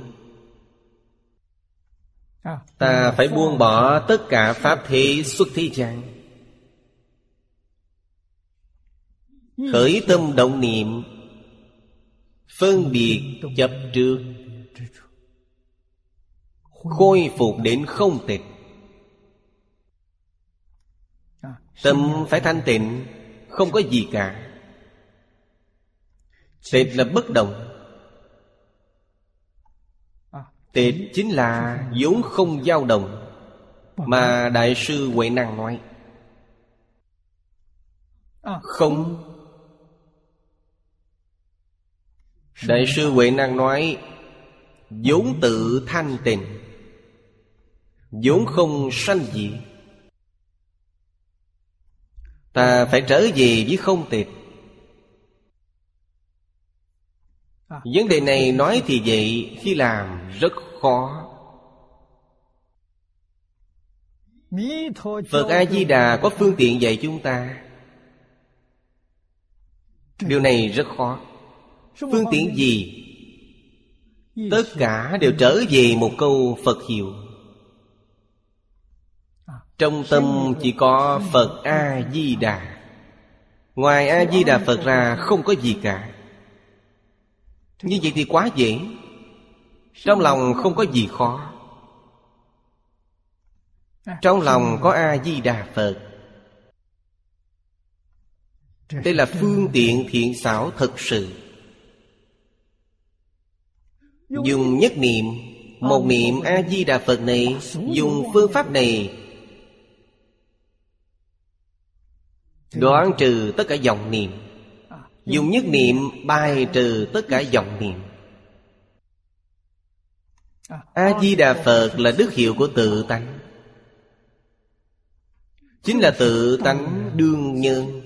Ta phải buông bỏ tất cả pháp thế xuất thế gian. Khởi tâm động niệm, Phân biệt chấp trước. Khôi phục đến không tịch. Tâm phải thanh tịnh, Không có gì cả. Tịch là bất động. Tịch chính là vốn không dao động, Mà Đại sư Huệ Năng nói. Không. Đại sư Huệ Năng nói, vốn tự thanh tịnh, vốn không sanh diệt Ta phải trở về với không tịch Vấn đề này nói thì vậy Khi làm rất khó. Phật A-di-đà có phương tiện dạy chúng ta. Điều này rất khó. Phương tiện gì? Tất cả đều trở về một câu Phật hiệu trong tâm chỉ có Phật A-di-đà. Ngoài A-di-đà Phật ra không có gì cả. Như vậy thì quá dễ. Trong lòng không có gì khó. Trong lòng có A-di-đà Phật. Đây là phương tiện thiện xảo thực sự. Dùng nhất niệm, Một niệm A-di-đà Phật này, Dùng phương pháp này Đoạn trừ tất cả dòng niệm. Dùng nhất niệm bài trừ tất cả dòng niệm. A-di-đà Phật là đức hiệu của tự tánh. Chính là tự tánh. đương nhân.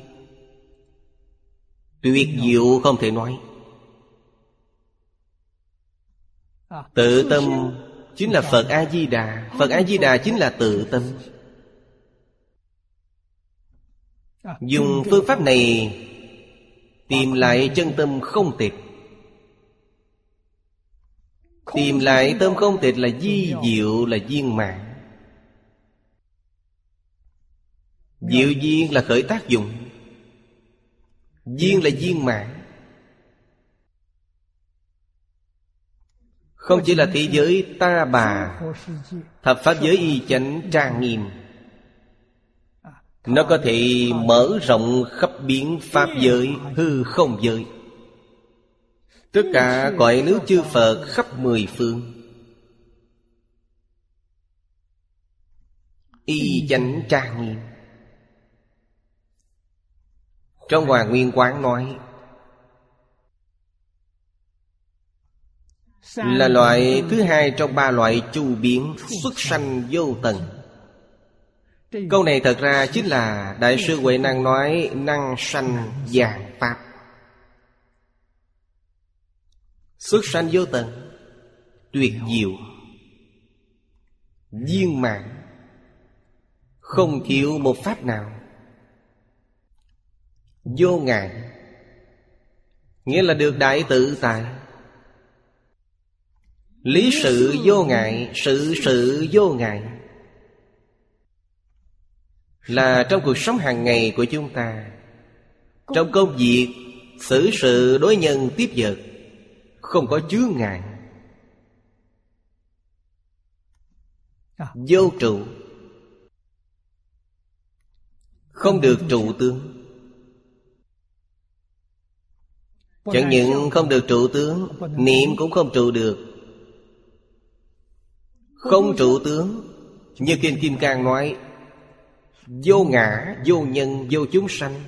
Tuyệt diệu không thể nói. Tự tâm chính là Phật A-di-đà Phật A-di-đà chính là tự tâm Dùng phương pháp này Tìm lại chân tâm không tịch Tìm lại tâm không tịch là di diệu là viên mạng Diệu duyên là khởi tác dụng. Duyên là viên mạng Không chỉ là thế giới ta bà Thập pháp giới y chánh trang nghiêm nó có thể mở rộng khắp biến pháp giới, Hư không giới. Tất cả cõi nước chư Phật khắp mười phương. Y chánh trang nghiêm. Trong Hoàng Nguyên Quán nói, Là loại thứ hai trong ba loại chu biến Xuất sanh vô tận. Câu này thật ra chính là Đại sư Huệ Năng nói Năng sanh dạng Pháp. Xuất sanh vô tận, Tuyệt diệu, Viên mạng Không thiếu một pháp nào. Vô ngại, Nghĩa là được đại tự tại. Lý sự vô ngại, Sự sự vô ngại. Là trong cuộc sống hàng ngày của chúng ta. Trong công việc xử sự đối nhân tiếp vật Không có chướng ngại. Vô trụ. Không được trụ tướng. Chẳng những không được trụ tướng Niệm cũng không trụ được. Không trụ tướng Như Kinh Kim Cang nói Vô ngã, vô nhân, vô chúng sanh.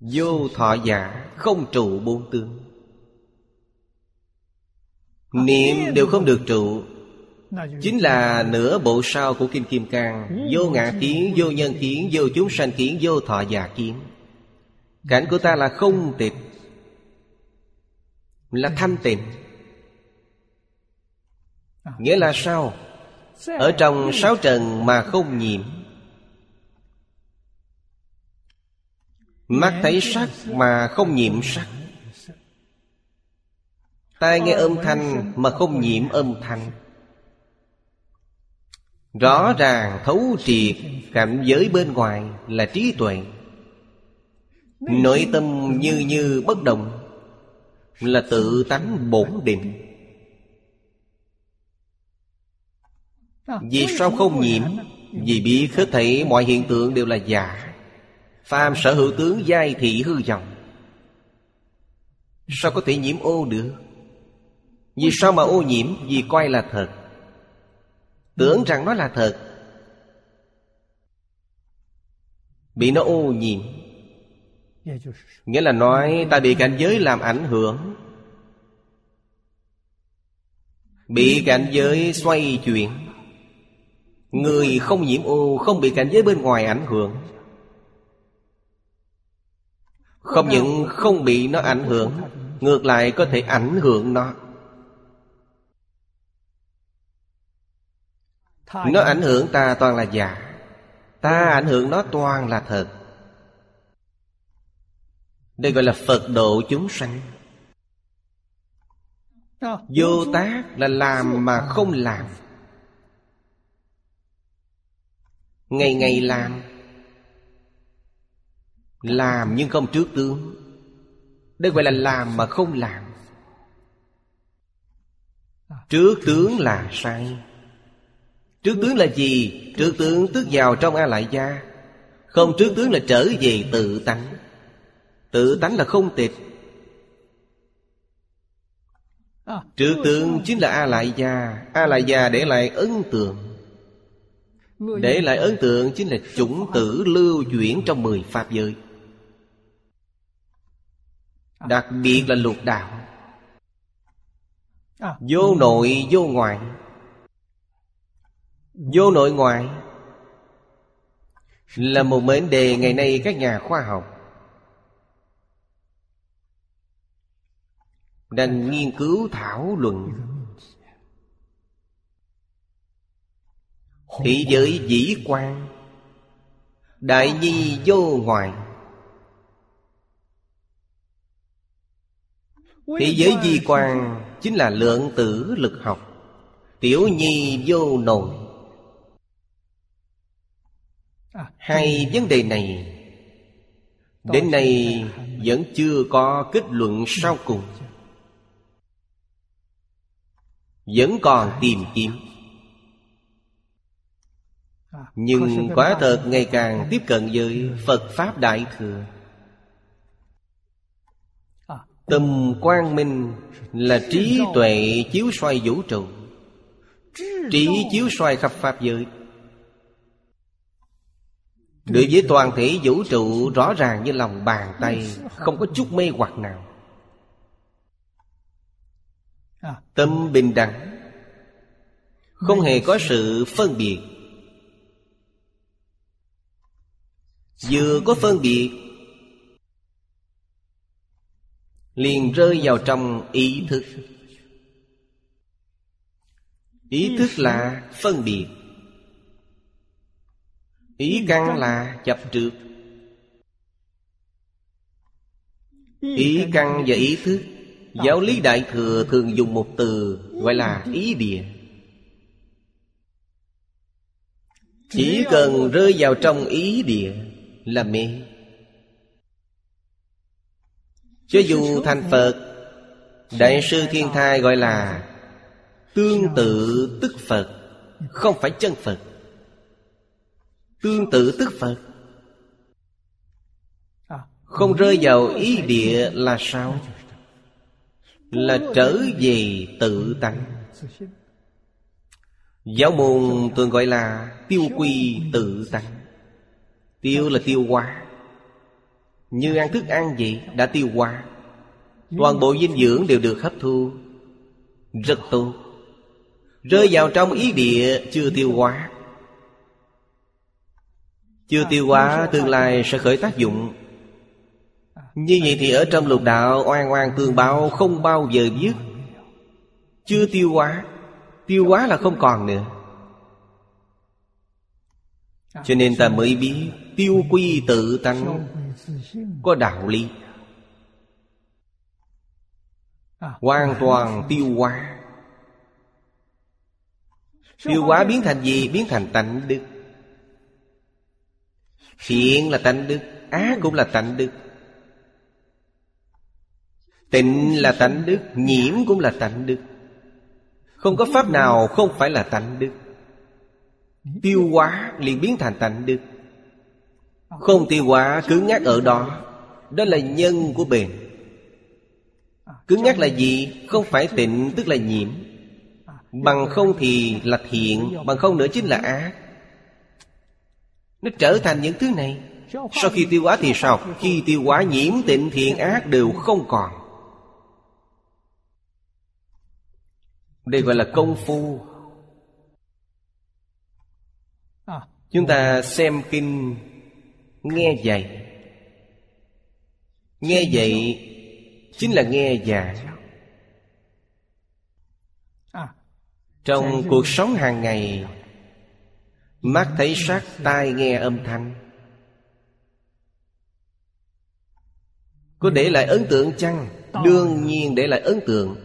Vô thọ giả, không trụ bốn tướng Niệm đều không được trụ Chính là nửa bộ sau của Kinh Kim Cang. Vô ngã kiến, vô nhân kiến, vô chúng sanh kiến, vô thọ giả kiến. Cảnh của ta là không tịch Là thanh tịnh. Nghĩa là sao? Ở trong sáu trần mà không nhiễm. Mắt thấy sắc mà không nhiễm sắc. Tai nghe âm thanh mà không nhiễm âm thanh. Rõ ràng thấu triệt cảnh giới bên ngoài là trí tuệ. Nội tâm như như bất động, Là tự tánh bổn định. Vì sao không nhiễm Vì biết hết thảy mọi hiện tượng đều là giả. Phàm sở hữu tướng giai thị hư vọng. Sao có thể nhiễm ô được? Vì sao mà ô nhiễm? Vì coi là thật. Tưởng rằng nó là thật. Bị nó ô nhiễm. Nghĩa là nói ta bị cảnh giới làm ảnh hưởng. Bị cảnh giới xoay chuyển Người không nhiễm ô, Không bị cảnh giới bên ngoài ảnh hưởng. Không những không bị nó ảnh hưởng, Ngược lại có thể ảnh hưởng nó. Nó ảnh hưởng ta toàn là giả. Ta ảnh hưởng nó toàn là thật. Đây gọi là Phật độ chúng sanh. Vô tác là làm mà không làm. Ngày ngày làm. Làm nhưng không trước tướng. Đây gọi là làm mà không làm. Trước tướng là sai. Trước tướng là gì? Trước tướng tức vào trong A Lại Gia. Không trước tướng là trở về tự tánh. Tự tánh là không tịch. Trước tướng chính là A Lại Gia. A Lại Gia để lại ấn tượng. Để lại ấn tượng chính là chủng tử lưu chuyển trong mười Pháp giới. Đặc biệt là lục đạo. Vô nội vô ngoại Vô nội ngoại Là một mệnh đề ngày nay các nhà khoa học Đang nghiên cứu thảo luận Thị giới dĩ quan, Đại nhi vô ngoại Thế giới di quan Chính là lượng tử lực học, Tiểu nhi vô nội. Hai vấn đề này, Đến nay vẫn chưa có kết luận sau cùng. Vẫn còn tìm kiếm. Nhưng quả thật ngày càng tiếp cận với Phật Pháp Đại Thừa. Tâm quang minh là trí tuệ chiếu soi vũ trụ. Trí chiếu soi khắp Pháp giới. Đối với toàn thể vũ trụ rõ ràng như lòng bàn tay Không có chút mê hoặc nào. Tâm bình đẳng. Không hề có sự phân biệt Vừa có phân biệt, liền rơi vào trong ý thức. Ý thức là phân biệt. Ý căn là chập trượt. Ý căn và ý thức, giáo lý đại thừa thường dùng một từ gọi là ý địa. Chỉ cần rơi vào trong ý địa là mê. Cho dù thành Phật, Đại sư Thiên Thai gọi là Tương tự tức Phật, Không phải chân Phật. Tương tự tức Phật. Không rơi vào ý địa là sao? Là trở về tự tánh. Giáo môn thường gọi là tiêu quy tự tánh. Tiêu là tiêu hóa như ăn thức ăn gì đã tiêu hóa Toàn bộ dinh dưỡng đều được hấp thu. Rất tốt. Rơi vào trong ý địa chưa tiêu hóa Chưa tiêu hóa tương lai sẽ khởi tác dụng. Như vậy thì ở trong lục đạo, oan oan tương báo không bao giờ dứt Chưa tiêu hóa Tiêu hóa là không còn nữa. Cho nên ta mới biết Tiêu quy tự tánh. Có đạo lý. Hoàn toàn tiêu hóa. Tiêu hóa biến thành gì? Biến thành tánh đức. Thiện là tánh đức, ác cũng là tánh đức. Tịnh là tánh đức, nhiễm cũng là tánh đức. Không có pháp nào không phải là tánh đức. Tiêu hóa liền biến thành tánh đức không tiêu hóa cứng nhắc ở đó. Đó là nhân của bền. Cứng nhắc là gì? Không phải tịnh, tức là nhiễm. Bằng không thì là thiện, Bằng không nữa chính là ác. Nó trở thành những thứ này. Sau khi tiêu hóa thì sao? Khi tiêu hóa nhiễm, tịnh, thiện, ác đều không còn. Đây gọi là công phu. Chúng ta xem kinh nghe dạy nghe dạy chính là nghe giảng trong cuộc sống hàng ngày mắt thấy sắc tai nghe âm thanh. Có để lại ấn tượng chăng? Đương nhiên để lại ấn tượng.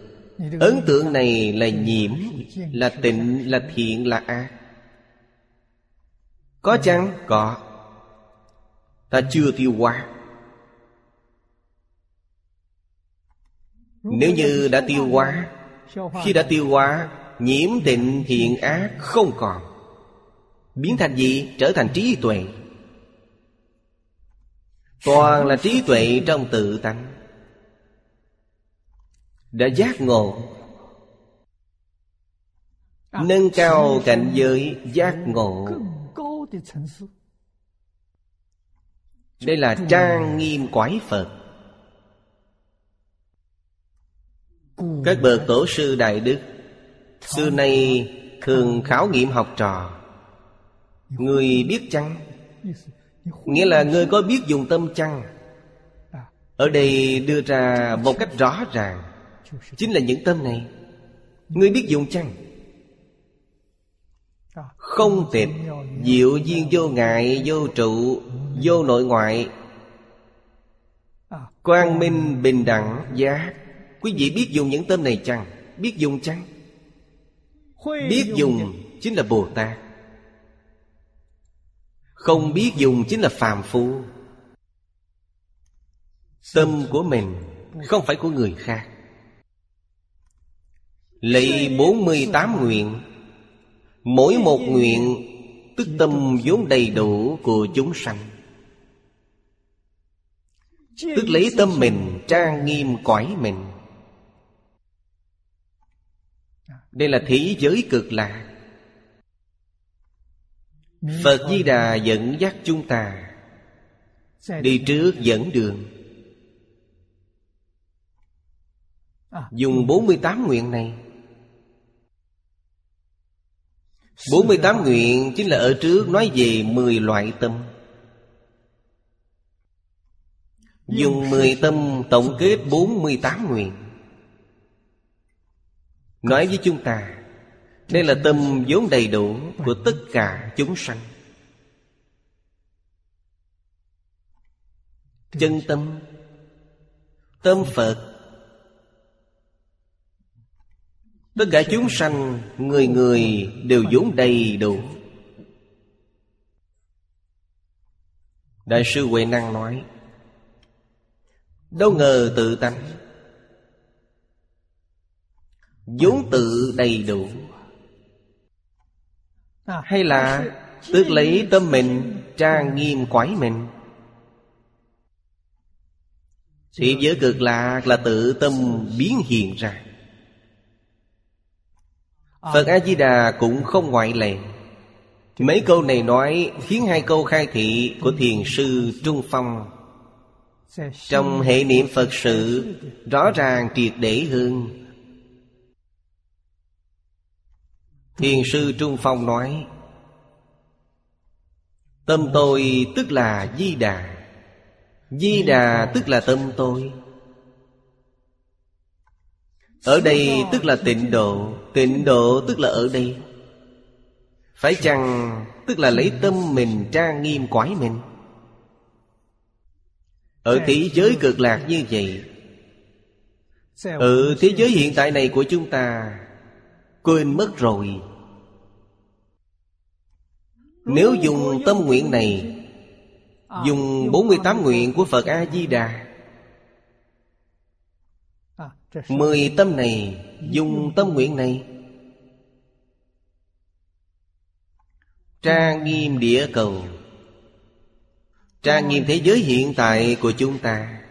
Ấn tượng này là nhiễm là tịnh là thiện là ác. Có chăng? Có ta chưa tiêu hóa nếu như đã tiêu hóa khi đã tiêu hóa nhiễm tịnh thiện ác không còn. Biến thành gì? Trở thành trí tuệ. Toàn là trí tuệ trong tự tánh. Đã giác ngộ. Nâng cao cảnh giới giác ngộ. Đây là trang nghiêm quái Phật. Các bậc tổ sư Đại Đức Xưa nay thường khảo nghiệm học trò. Người biết chăng? Nghĩa là người có biết dùng tâm chăng? Ở đây đưa ra một cách rõ ràng. Chính là những tâm này. Người biết dùng chăng không tịch Diệu duyên vô ngại, Vô trụ, Vô nội ngoại. Quang minh bình đẳng giá. Quý vị biết dùng những tâm này chăng? Biết dùng chăng? Biết dùng chính là Bồ Tát. Không biết dùng chính là phàm phu. Tâm của mình Không phải của người khác. Lấy 48 nguyện Mỗi một nguyện, Tức tâm vốn đầy đủ của chúng sanh. Tức lấy tâm mình trang nghiêm cõi mình. Đây là thế giới cực lạc Phật Di Đà dẫn dắt chúng ta Đi trước dẫn đường. Dùng 48 nguyện này 48 nguyện chính là ở trước, nói về 10 loại tâm. Dùng 10 tâm tổng kết 48 nguyện. Nói với chúng ta, Đây là tâm vốn đầy đủ Của tất cả chúng sanh. Chân tâm Tâm Phật Tất cả chúng sanh, Người người đều vốn đầy đủ. Đại sư Huệ Năng nói, Đâu ngờ tự tánh, vốn tự đầy đủ. Hay là tức lấy tâm mình trang nghiêm quái mình? Thì giới cực lạc là tự tâm biến hiện ra. Ờ. Phật A-di-đà cũng không ngoại lệ. Mấy câu này nói khiến hai câu khai thị của thiền sư Trung Phong. Trong hệ niệm Phật sự, rõ ràng triệt để hơn Thiền sư Trung Phong nói, Tâm tôi tức là Di Đà. Di Đà tức là tâm tôi. Ở đây tức là tịnh độ Tịnh độ tức là ở đây. Phải chăng tức là lấy tâm mình trang nghiêm quái mình? Ở thế giới cực lạc như vậy, Ở thế giới hiện tại này của chúng ta, Quên mất rồi. Nếu dùng tâm nguyện này, Dùng 48 nguyện của Phật A-di-đà Mười tâm này Dùng tâm nguyện này. Trang nghiêm địa cầu. Trang nghiêm thế giới hiện tại của chúng ta.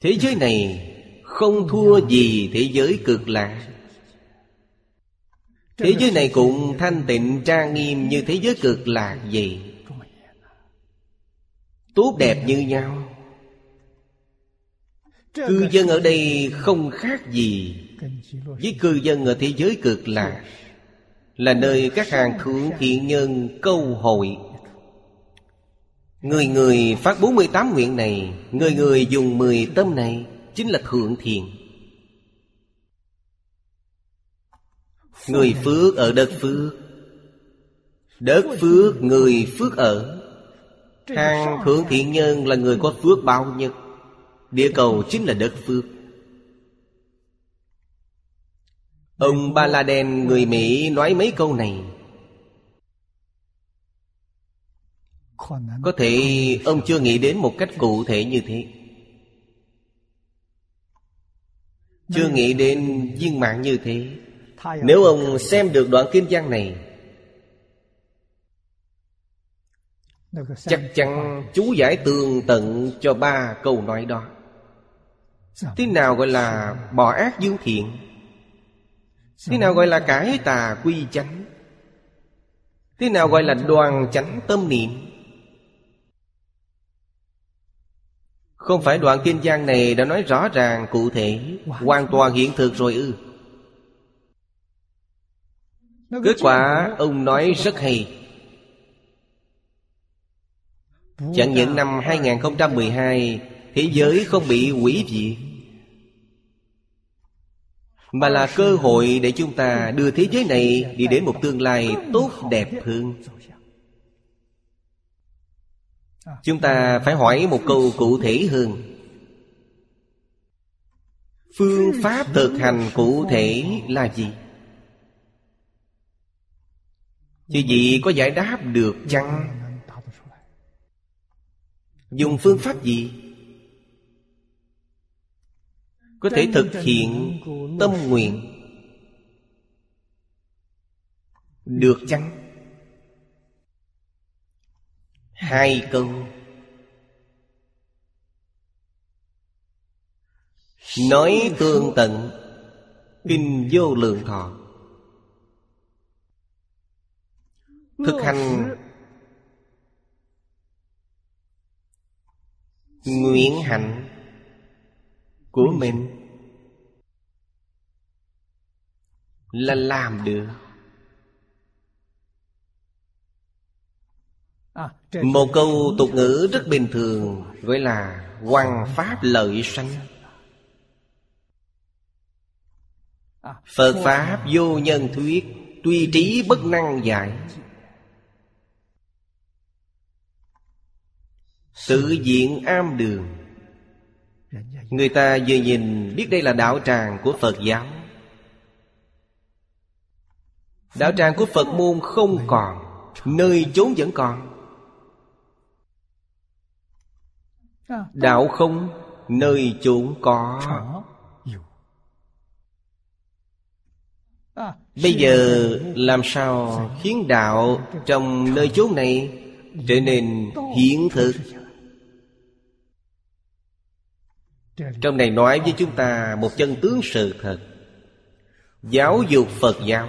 Thế giới này không thua gì thế giới cực lạc. Thế giới này cũng thanh tịnh, trang nghiêm như thế giới cực lạc gì Tốt đẹp như nhau. Cư dân ở đây không khác gì Với cư dân ở thế giới cực lạc Là nơi các hàng thượng thiện nhân câu hội. Người người phát 48 nguyện này Người người dùng 10 tâm này chính là thượng thiền người phước ở đất phước đất phước người phước ở. Hàng thượng thiện nhân là người có phước bao nhất địa cầu chính là đất phước. Ông ba la đen người mỹ nói mấy câu này. Có thể ông chưa nghĩ đến một cách cụ thể như thế. Chưa nghĩ đến viên mạng như thế. Nếu ông xem được đoạn kinh văn này, Chắc chắn chú giải tường tận cho ba câu nói đó. Thế nào gọi là bỏ ác dương thiện Thế nào gọi là cải tà quy chánh Thế nào gọi là đoàn chánh tâm niệm Không phải đoạn kinh văn này đã nói rõ ràng cụ thể Hoàn toàn hiện thực rồi ư Kết quả ông nói rất hay Chẳng những năm 2012 Thế giới không bị hủy diệt Mà là cơ hội để chúng ta đưa thế giới này Đi đến một tương lai tốt đẹp hơn Chúng ta phải hỏi một câu cụ thể hơn Phương pháp thực hành cụ thể là gì? Chứ gì có giải đáp được chăng? Dùng phương pháp gì? Có thể thực hiện tâm nguyện. Được chăng? Hai câu. Nói tương tận Kinh vô lượng thọ. Thực hành Nguyện hạnh Của mình Là làm được. Một câu tục ngữ rất bình thường Gọi là Hoàng Pháp lợi sanh. Phật Pháp vô nhân thuyết Tuy trí bất năng giải. Tự diện am đường. Người ta vừa nhìn biết đây là đạo tràng của Phật giáo Đạo tràng của Phật môn không còn, Nơi chốn vẫn còn. Đạo không, Nơi chốn có. Bây giờ làm sao khiến đạo trong nơi chốn này trở nên hiện thực? Trong này nói với chúng ta một chân tướng sự thật. Giáo dục Phật giáo.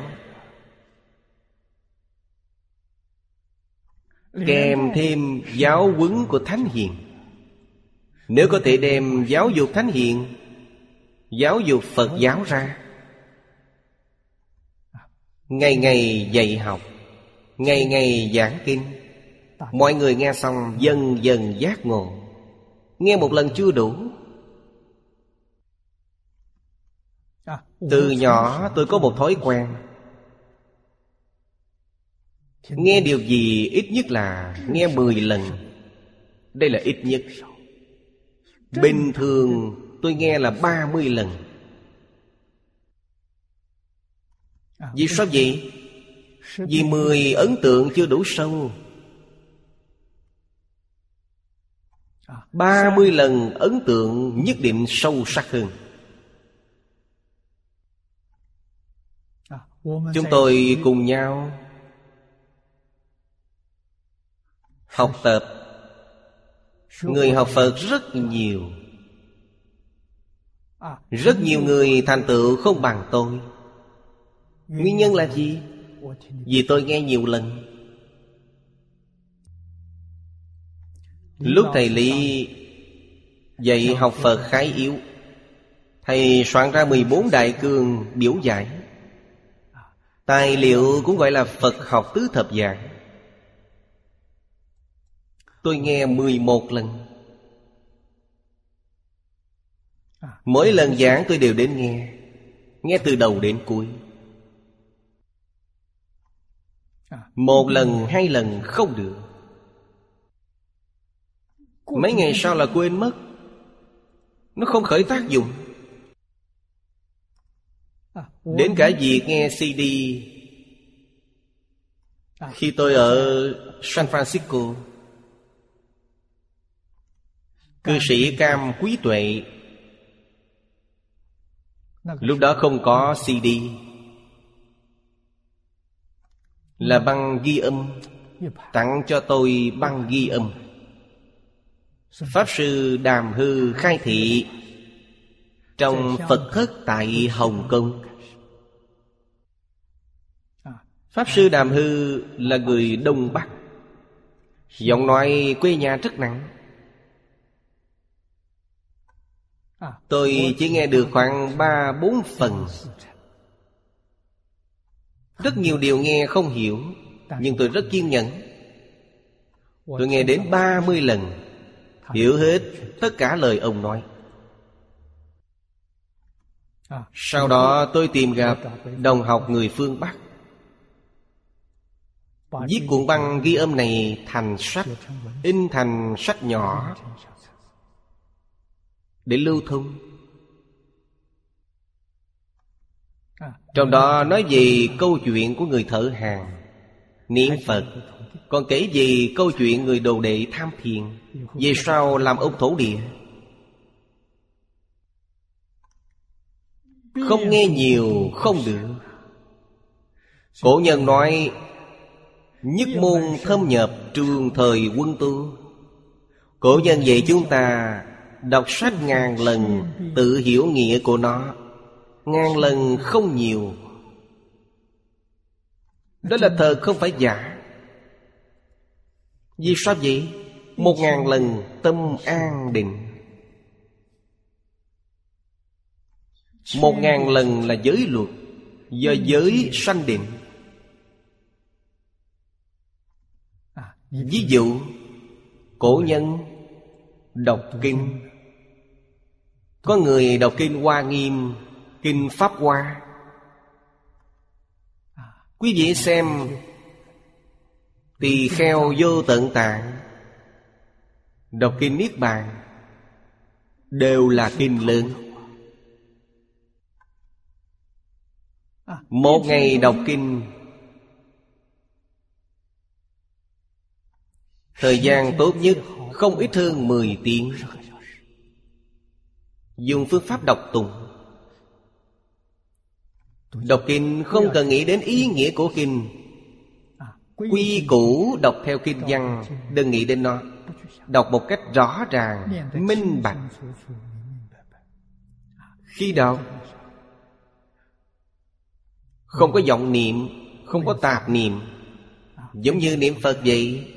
Kèm thêm giáo huấn của Thánh Hiền. Nếu có thể đem giáo dục Thánh Hiền, Giáo dục Phật giáo ra, Ngày ngày dạy học, Ngày ngày giảng kinh, Mọi người nghe xong dần dần giác ngộ. Nghe một lần chưa đủ. Từ nhỏ tôi có một thói quen Nghe điều gì ít nhất là nghe 10 lần. Đây là ít nhất. Bình thường tôi nghe là 30 lần. Vì sao vậy? Vì 10 ấn tượng chưa đủ sâu. 30 lần ấn tượng nhất định sâu sắc hơn. Chúng tôi cùng nhau Học tập Người học Phật rất nhiều. Rất nhiều người thành tựu không bằng tôi. Nguyên nhân là gì? Vì tôi nghe nhiều lần. Lúc thầy Lý dạy học Phật khái yếu, Thầy soạn ra 14 đại cương biểu giải. Tài liệu cũng gọi là Phật học tứ thập dạng. Tôi nghe 11 lần. Mỗi lần giảng tôi đều đến nghe. Nghe từ đầu đến cuối. Một lần, hai lần không được. Mấy ngày sau là quên mất. Nó không khởi tác dụng. Đến cả việc nghe CD Khi tôi ở San Francisco Cư sĩ Cam Quý Tuệ. Lúc đó không có CD Là băng ghi âm, Tặng cho tôi băng ghi âm. Pháp Sư Đàm Hư khai thị, Trong Phật thất tại Hồng Kông. Pháp Sư Đàm Hư là người Đông Bắc. Giọng nói quê nhà rất nặng. Tôi chỉ nghe được khoảng ba bốn phần. Rất nhiều điều nghe không hiểu Nhưng tôi rất kiên nhẫn. Tôi nghe đến ba mươi lần. Hiểu hết tất cả lời ông nói. Sau đó tôi tìm gặp đồng học người phương Bắc. Viết cuộn băng ghi âm này thành sách In thành sách nhỏ để lưu thông. Trong đó nói gì câu chuyện của người thợ hàng, Niệm Phật. Còn kể gì câu chuyện người đồ đệ tham thiền, Về sau làm ông thổ địa. Không nghe nhiều, không được. Cổ nhân nói, Nhất môn thâm nhập trường thời quân tu. Cổ nhân dạy chúng ta Đọc sách ngàn lần, Tự hiểu nghĩa của nó. Ngàn lần không nhiều. Đó là thật không phải giả. Vì sao vậy? Một ngàn lần tâm an định. Một ngàn lần là giới luật, Do giới sanh định. Ví dụ, Cổ nhân Đọc kinh. Có người đọc kinh Hoa Nghiêm, Kinh Pháp Hoa. Quý vị xem, Tỳ kheo vô tận tạng, Đọc kinh Niết Bàn, Đều là kinh lớn. Một ngày đọc kinh, Thời gian tốt nhất không ít hơn 10 tiếng. Dùng phương pháp đọc tụng Đọc kinh không cần nghĩ đến ý nghĩa của kinh Quy củ đọc theo kinh văn Đừng nghĩ đến nó Đọc một cách rõ ràng Minh bạch Khi đọc Không có vọng niệm Không có tạp niệm Giống như niệm Phật vậy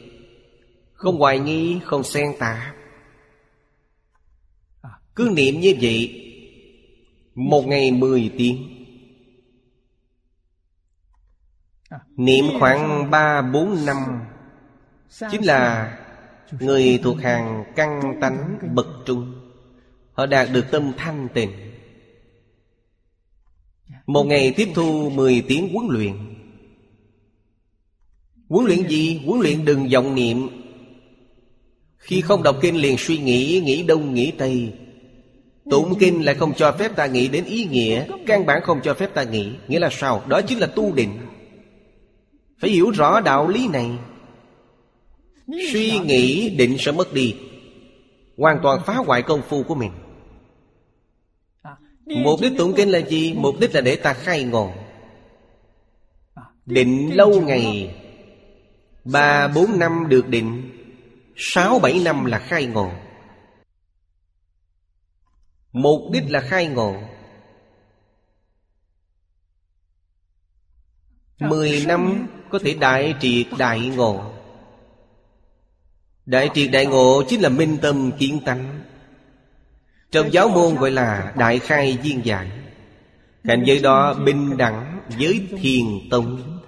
Không hoài nghi Không xen tạp cứ niệm như vậy, Một ngày mười tiếng. Niệm khoảng ba, bốn, năm. Chính là Người thuộc hàng căn tánh bậc trung. Họ đạt được tâm thanh tịnh. Một ngày tiếp thu 10 tiếng huấn luyện. Huấn luyện gì? Huấn luyện đừng vọng niệm. Khi không đọc kinh liền suy nghĩ Nghĩ đông, nghĩ tây. Tụng kinh lại không cho phép ta nghĩ đến ý nghĩa, Căn bản không cho phép ta nghĩ. Nghĩa là sao? Đó chính là tu định. Phải hiểu rõ đạo lý này. Suy nghĩ định sẽ mất đi. Hoàn toàn phá hoại công phu của mình. Mục đích tụng kinh là gì? Mục đích là để ta khai ngộ. Định lâu ngày. Ba, bốn năm được định. Sáu, bảy năm là khai ngộ. Mục đích là khai ngộ. Mười năm có thể đại triệt đại ngộ. Đại triệt đại ngộ chính là minh tâm kiến tánh. Trong giáo môn gọi là đại khai viên giải. Cảnh giới đó bình đẳng với thiền tông.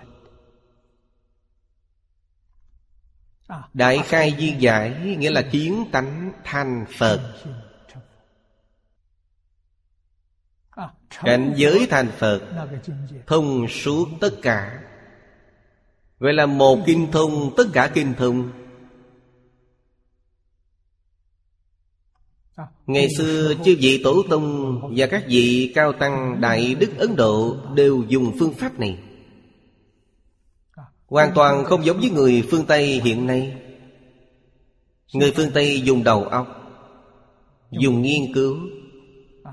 Đại khai viên giải nghĩa là kiến tánh thành Phật Cảnh giới thành Phật Thông suốt tất cả. Gọi là một kinh thông tất cả kinh thông. Ngày xưa chư vị tổ tông Và các vị cao tăng Đại Đức Ấn Độ Đều dùng phương pháp này. Hoàn toàn không giống với người phương Tây hiện nay. Người phương Tây dùng đầu óc Dùng nghiên cứu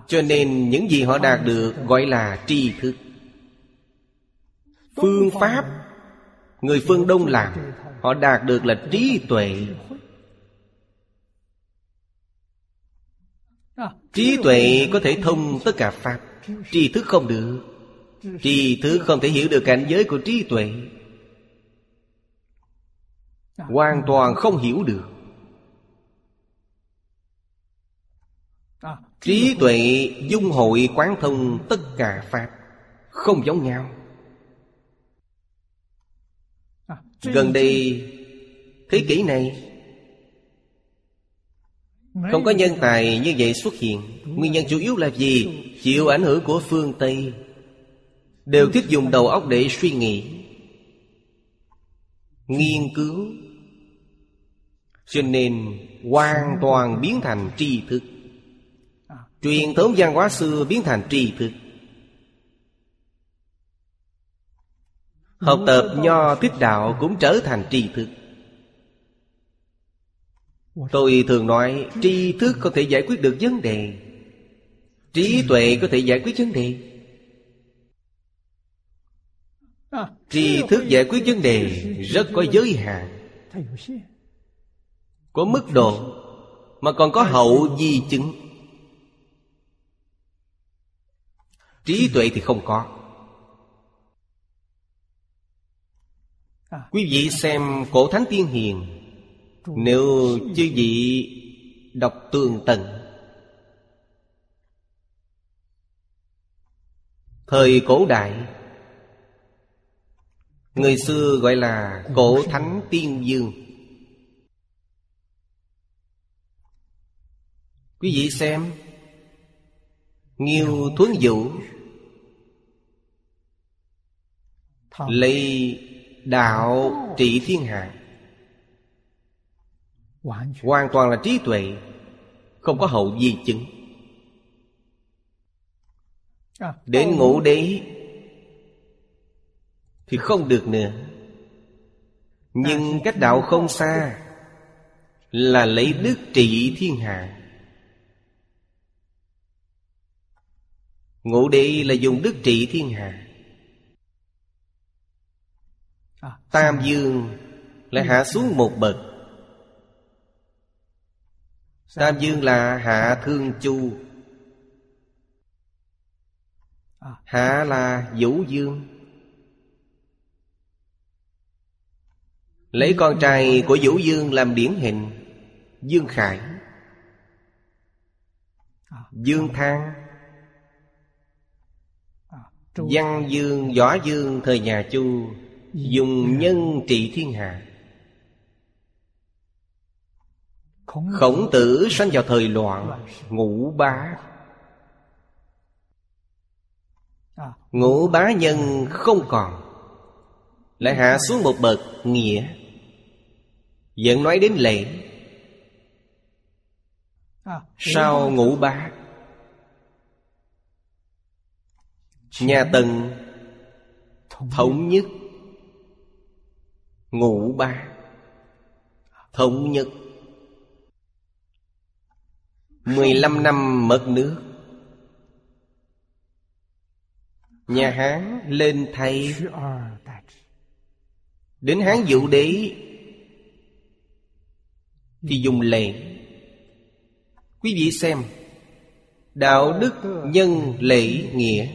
cho nên những gì họ đạt được Gọi là tri thức. Phương pháp Người phương Đông làm, Họ đạt được là trí tuệ. Trí tuệ có thể thông tất cả Pháp, Tri thức không được. Tri thức không thể hiểu được cảnh giới của trí tuệ. Hoàn toàn không hiểu được. Trí tuệ dung hội quán thông tất cả Pháp, Không giống nhau. Gần đây, Thế kỷ này, Không có nhân tài như vậy xuất hiện. Nguyên nhân chủ yếu là gì? Chịu ảnh hưởng của phương Tây. Đều thích dùng đầu óc để suy nghĩ, Nghiên cứu. Cho nên hoàn toàn biến thành tri thức. Truyền thống văn hóa xưa biến thành tri thức. Học tập nho thích đạo cũng trở thành tri thức. Tôi thường nói tri thức có thể giải quyết được vấn đề. Trí tuệ có thể giải quyết vấn đề. Tri thức giải quyết vấn đề rất có giới hạn. Có mức độ Mà còn có hậu di chứng Trí tuệ thì không có. Quý vị xem cổ thánh tiên hiền. Nếu chư vị đọc tường tận, Thời cổ đại, Người xưa gọi là cổ thánh tiên dương. Quý vị xem Nghiêu thuấn vũ Lấy đạo trị thiên hạ. Hoàn toàn. Là trí tuệ Không có hậu di chứng. Đến ngũ đế Thì không được nữa. Nhưng cách đạo không xa Là lấy đức trị thiên hạ. Ngũ đế là dùng đức trị thiên hạ Tam dương lại hạ xuống một bậc. Tam dương là hạ thương chu. Hạ là vũ dương. Lấy con trai của Vũ Dương làm điển hình Dương Khải. Dương Thang. Văn Dương, Võ Dương thời nhà Chu. Dùng nhân trị thiên hạ. Khổng tử sanh vào thời loạn, Ngũ bá. Ngũ bá nhân không còn, Lại hạ xuống một bậc nghĩa. Vẫn nói đến lễ. Sau ngũ bá? Nhà Tần Thống nhất. Ngũ ba. Thống nhất. Mười lăm năm mất nước. Nhà Hán lên thay. Đến Hán dụ đế Thì dùng lệ. Quý vị xem, Đạo đức nhân lễ nghĩa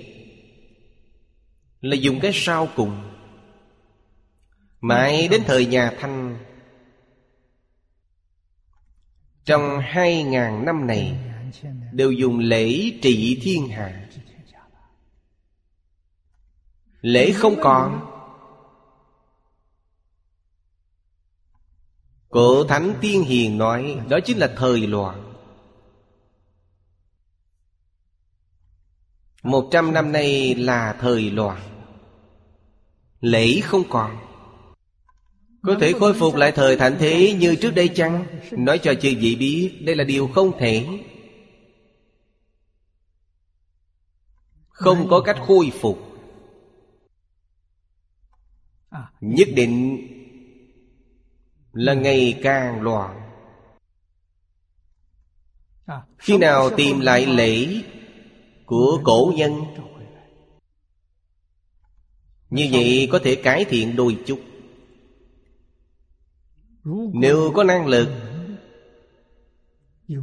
Là dùng cái sau cùng. Mãi đến thời nhà Thanh. Trong hai ngàn năm này Đều dùng lễ trị thiên hạ. Lễ không còn. Cổ Thánh Tiên Hiền nói Đó chính là thời loạn. Một trăm năm nay là thời loạn. Lễ không còn có thể khôi phục lại thời thạnh thế như trước đây chăng? Nói cho chư vị biết, Đây là điều không thể. Không có cách khôi phục. Nhất định Là ngày càng loạn. Khi nào tìm lại lễ Của cổ nhân? Như vậy có thể cải thiện đôi chút. Nếu có năng lực,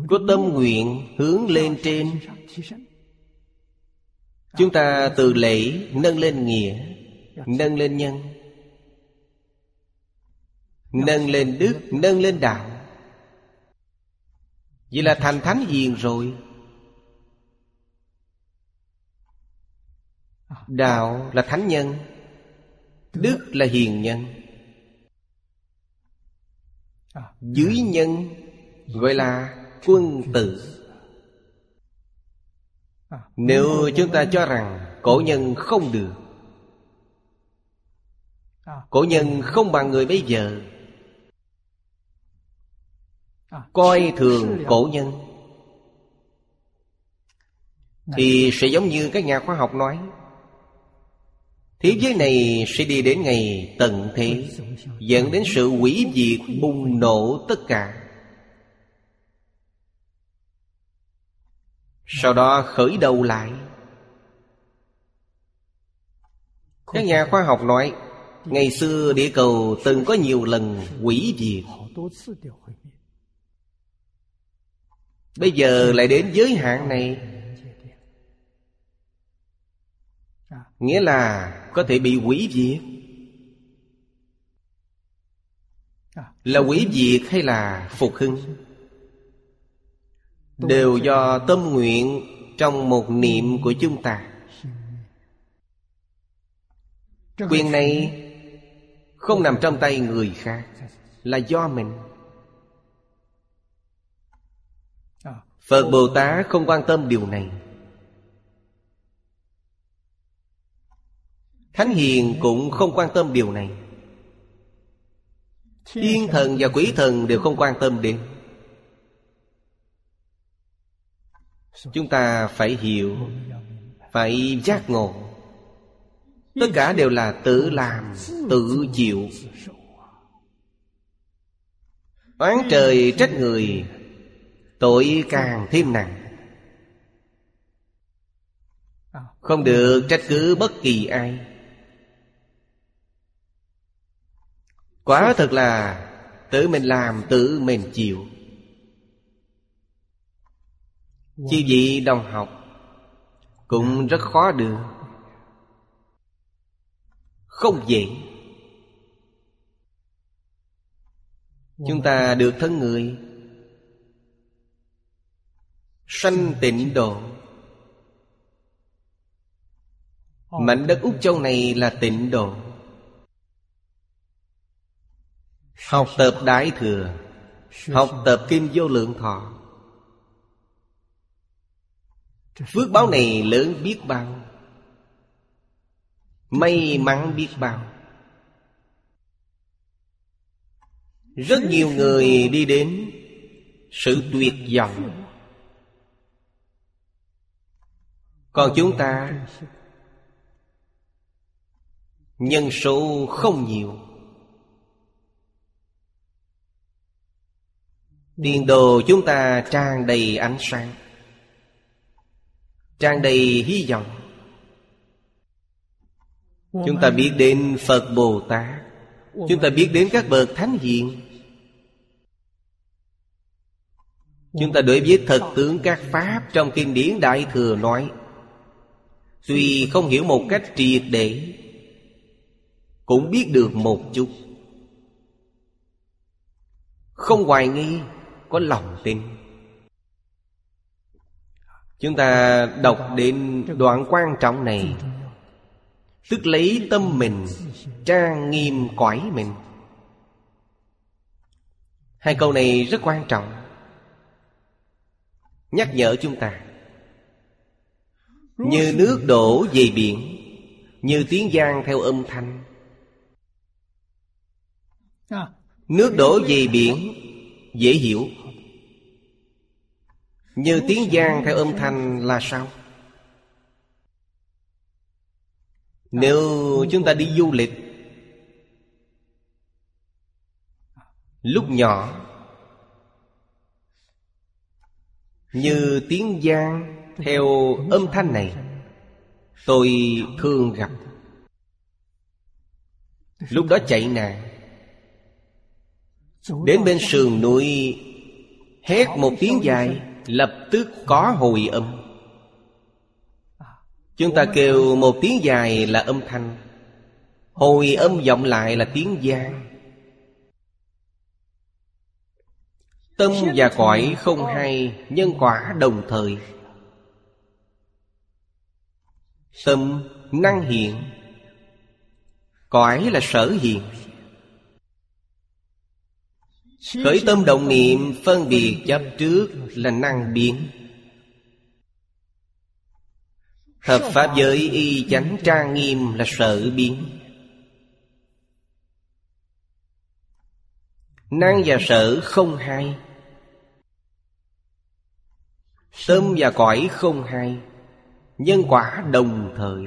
Có tâm nguyện hướng lên trên, Chúng ta từ lễ nâng lên nghĩa, Nâng lên nhân, Nâng lên đức, Nâng lên đạo. Vậy là thành thánh hiền rồi. Đạo là thánh nhân, Đức là hiền nhân. Dưới nhân Gọi là quân tử. Nếu chúng ta cho rằng Cổ nhân không được Cổ nhân không bằng người bây giờ Coi thường cổ nhân Thì sẽ giống như các nhà khoa học nói Thế giới này sẽ đi đến ngày tận thế, Dẫn đến sự hủy diệt bùng nổ tất cả. Sau đó khởi đầu lại. Các nhà khoa học nói, Ngày xưa địa cầu từng có nhiều lần hủy diệt. Bây giờ lại đến giới hạn này. Nghĩa là có thể bị hủy diệt? Là hủy diệt hay là phục hưng? Đều do tâm nguyện trong một niệm của chúng ta. Quyền này không nằm trong tay người khác Là do mình. Phật Bồ Tát không quan tâm điều này Thánh Hiền cũng không quan tâm điều này. Thiên thần và quỷ thần đều không quan tâm đến. Chúng ta phải hiểu Phải giác ngộ. Tất cả đều là tự làm, tự chịu. Oán trời trách người Tội càng thêm nặng. Không được trách cứ bất kỳ ai. Quả thật là Tự mình làm tự mình chịu. Chi vị đồng học Cũng rất khó được. Không dễ. Chúng ta được thân người. Sanh tịnh độ. Mảnh đất Úc Châu này là tịnh độ Học tập Đại Thừa, Học tập Kim Vô Lượng Thọ. Phước báo này lớn biết bao, May mắn biết bao. Rất nhiều người đi đến Sự tuyệt vọng. Còn chúng ta, Nhân số không nhiều. Tiền đồ chúng ta tràn đầy ánh sáng. Tràn đầy hy vọng. Chúng ta biết đến Phật Bồ Tát. Chúng ta biết đến các bậc thánh hiền. Chúng ta đối với thật tướng các Pháp Trong kinh điển Đại Thừa nói, Tuy không hiểu một cách triệt để, Cũng biết được một chút. Không hoài nghi có lòng tin. Chúng ta đọc đến đoạn quan trọng này. Tức lấy tâm mình, Trang nghiêm cõi mình. Hai câu này rất quan trọng. Nhắc nhở chúng ta. Như nước đổ về biển, Như tiếng giang theo âm thanh. Nước đổ về biển Dễ hiểu Như tiếng giang theo âm thanh là sao? Nếu chúng ta đi du lịch, Lúc nhỏ, Như tiếng giang theo âm thanh này, Tôi thường gặp Lúc đó chạy nạn Đến bên sườn núi Hét một tiếng dài Lập tức có hồi âm. Chúng ta kêu một tiếng dài là âm thanh. Hồi âm vọng lại là tiếng gian Tâm và cõi không hay Nhân quả đồng thời. Tâm năng hiện Cõi là sở hiện Khởi tâm động niệm, phân biệt chấp trước là năng biến. Hợp Pháp giới y chánh trang nghiêm là sở biến. Năng và sở không hai. Tâm và cõi không hai. Nhân quả đồng thời.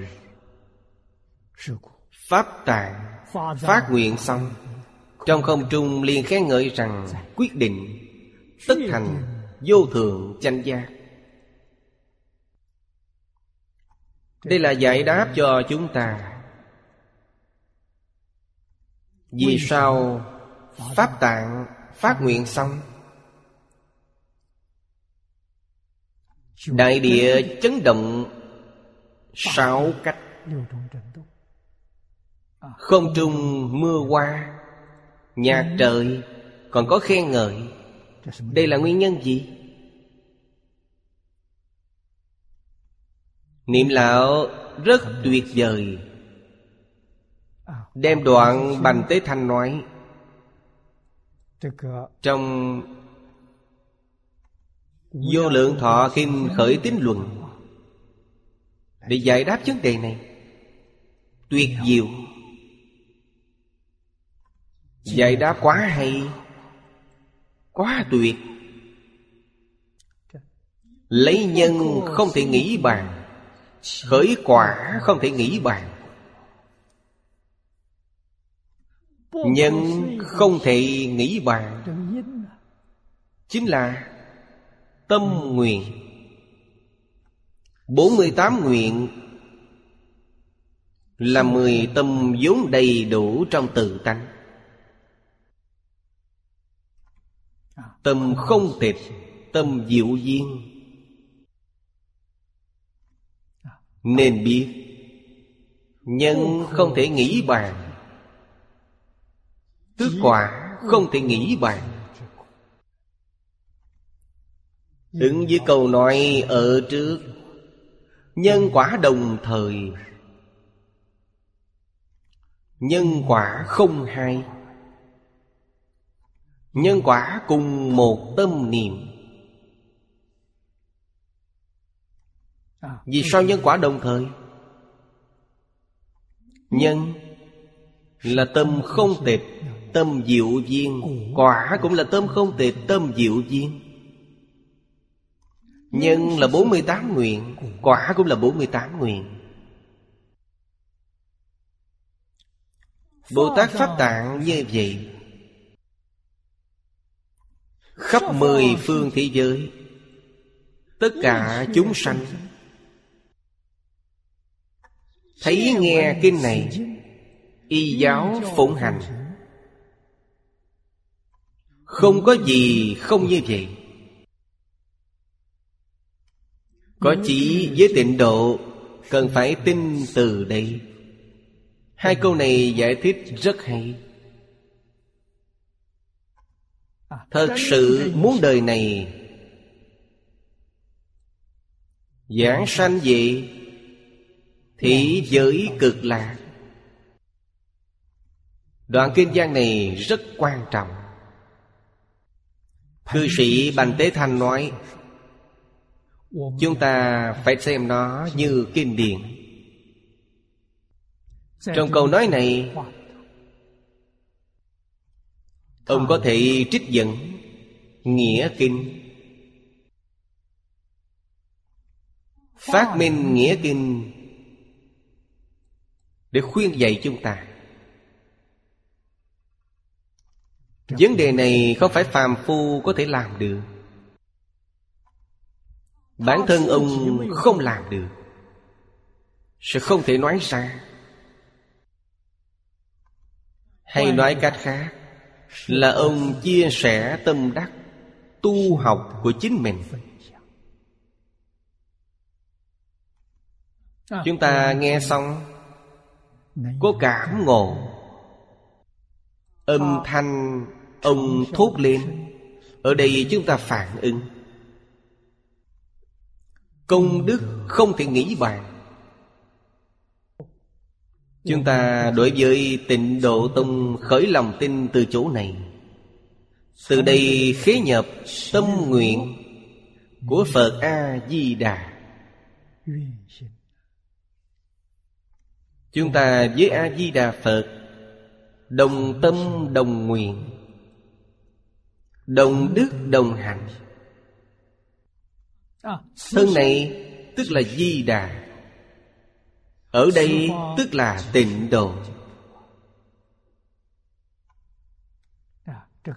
Pháp tạng, Phát nguyện xong. Trong không trung liền khen ngợi rằng Quyết định Tất thành Vô thượng chánh giác Đây là giải đáp cho chúng ta. Vì sao Pháp tạng phát nguyện xong? Đại địa chấn động Sáu cách. Không trung mưa hoa Nhạc trời Còn có khen ngợi. Đây là nguyên nhân gì? Niệm lão rất tuyệt vời. Đem đoạn Bành Tế Thanh nói. Trong Vô lượng thọ kim khởi tín luận. Để giải đáp vấn đề này. Tuyệt diệu Giải đáp quá hay? Quá tuyệt. Lấy nhân không thể nghĩ bàn, Khởi quả không thể nghĩ bàn. Nhân không thể nghĩ bàn, Chính là Tâm nguyện. 48 nguyện Là 10 tâm vốn đầy đủ trong tự tánh. Tâm không tịch Tâm diệu duyên. Nên biết, Nhân không thể nghĩ bàn. Tước quả không thể nghĩ bàn. Ứng với câu nói ở trước, Nhân quả đồng thời. Nhân quả không hai. Nhân quả cùng một tâm niệm. Vì sao nhân quả đồng thời? Nhân là tâm không tịch Tâm diệu duyên Quả cũng là tâm không tịch Tâm diệu duyên Nhân là 48 nguyện Quả cũng là 48 nguyện. Bồ Tát Pháp Tạng như vậy Khắp mười phương thế giới. Tất cả chúng sanh. Thấy nghe kinh này Y giáo phụng hành. Không có gì không như vậy. Có chỉ với tịnh độ Cần phải tin từ đây. Hai câu này giải thích rất hay Thật sự muốn đời này Giảng sanh gì Thị giới cực lạc. Đoạn kinh văn này rất quan trọng. Cư sĩ Bành Tế Thanh nói Chúng ta phải xem nó như kinh điển. Trong câu nói này Ông có thể trích dẫn Nghĩa kinh. Phát minh nghĩa kinh Để khuyên dạy chúng ta. Vấn đề này không phải phàm phu có thể làm được. Bản thân ông không làm được. Sẽ không thể nói ra. Hay nói cách khác là ông chia sẻ tâm đắc, Tu học của chính mình. Chúng ta nghe xong, Có cảm ngộ. Âm thanh ông thốt lên, Ở đây chúng ta phản ứng. Công đức không thể nghĩ bàn. Chúng ta đối với tịnh độ tông khởi lòng tin từ chỗ này. Từ đây khế nhập tâm nguyện của Phật A-di-đà. Chúng ta với A-di-đà Phật Đồng tâm đồng nguyện Đồng đức đồng hạnh. Thân này tức là di đà Ở đây tức là tịnh độ.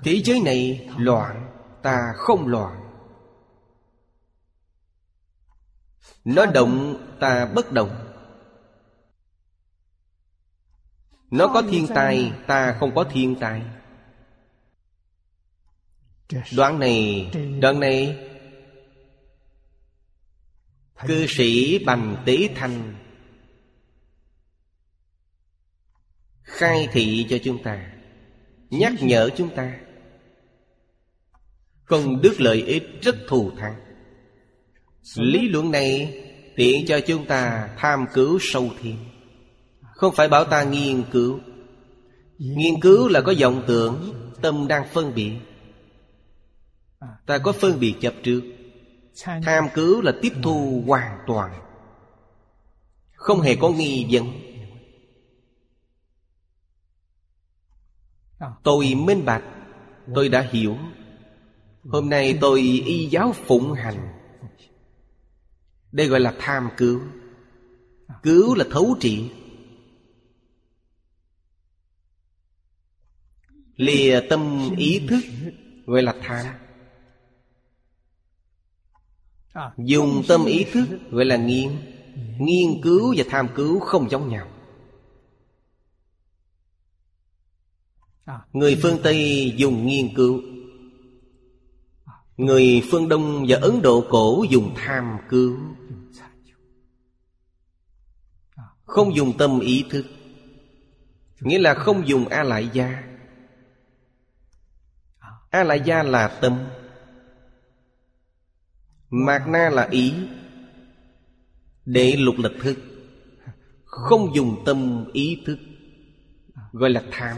Thế giới này loạn Ta không loạn. Nó động ta bất động. Nó có thiên tai Ta không có thiên tai Đoạn này Đoạn này. Cư sĩ Bành Tế Thanh Khai thị cho chúng ta, Nhắc nhở chúng ta. Công đức lợi ích rất thù thắng. Lý luận này tiện cho chúng ta tham cứu sâu thêm. Không phải bảo ta nghiên cứu. Nghiên cứu là có vọng tưởng, Tâm đang phân biệt. Ta có phân biệt chấp trước. Tham cứu là tiếp thu hoàn toàn. Không hề có nghi vấn. Tôi minh bạch, Tôi đã hiểu. Hôm nay tôi y giáo phụng hành. Đây gọi là tham cứu. Cứu là thấu trị. Lìa tâm ý thức Gọi là tham. Dùng tâm ý thức gọi là nghiên. Nghiên cứu và tham cứu không giống nhau. À. Người phương Tây dùng nghiên cứu. Người phương Đông và Ấn Độ cổ dùng tham cứu. Không dùng tâm ý thức. Nghĩa là không dùng A lại gia. A lại gia là tâm. Mạc na là ý. Để lục lịch thức. Không dùng tâm ý thức. Gọi là tham.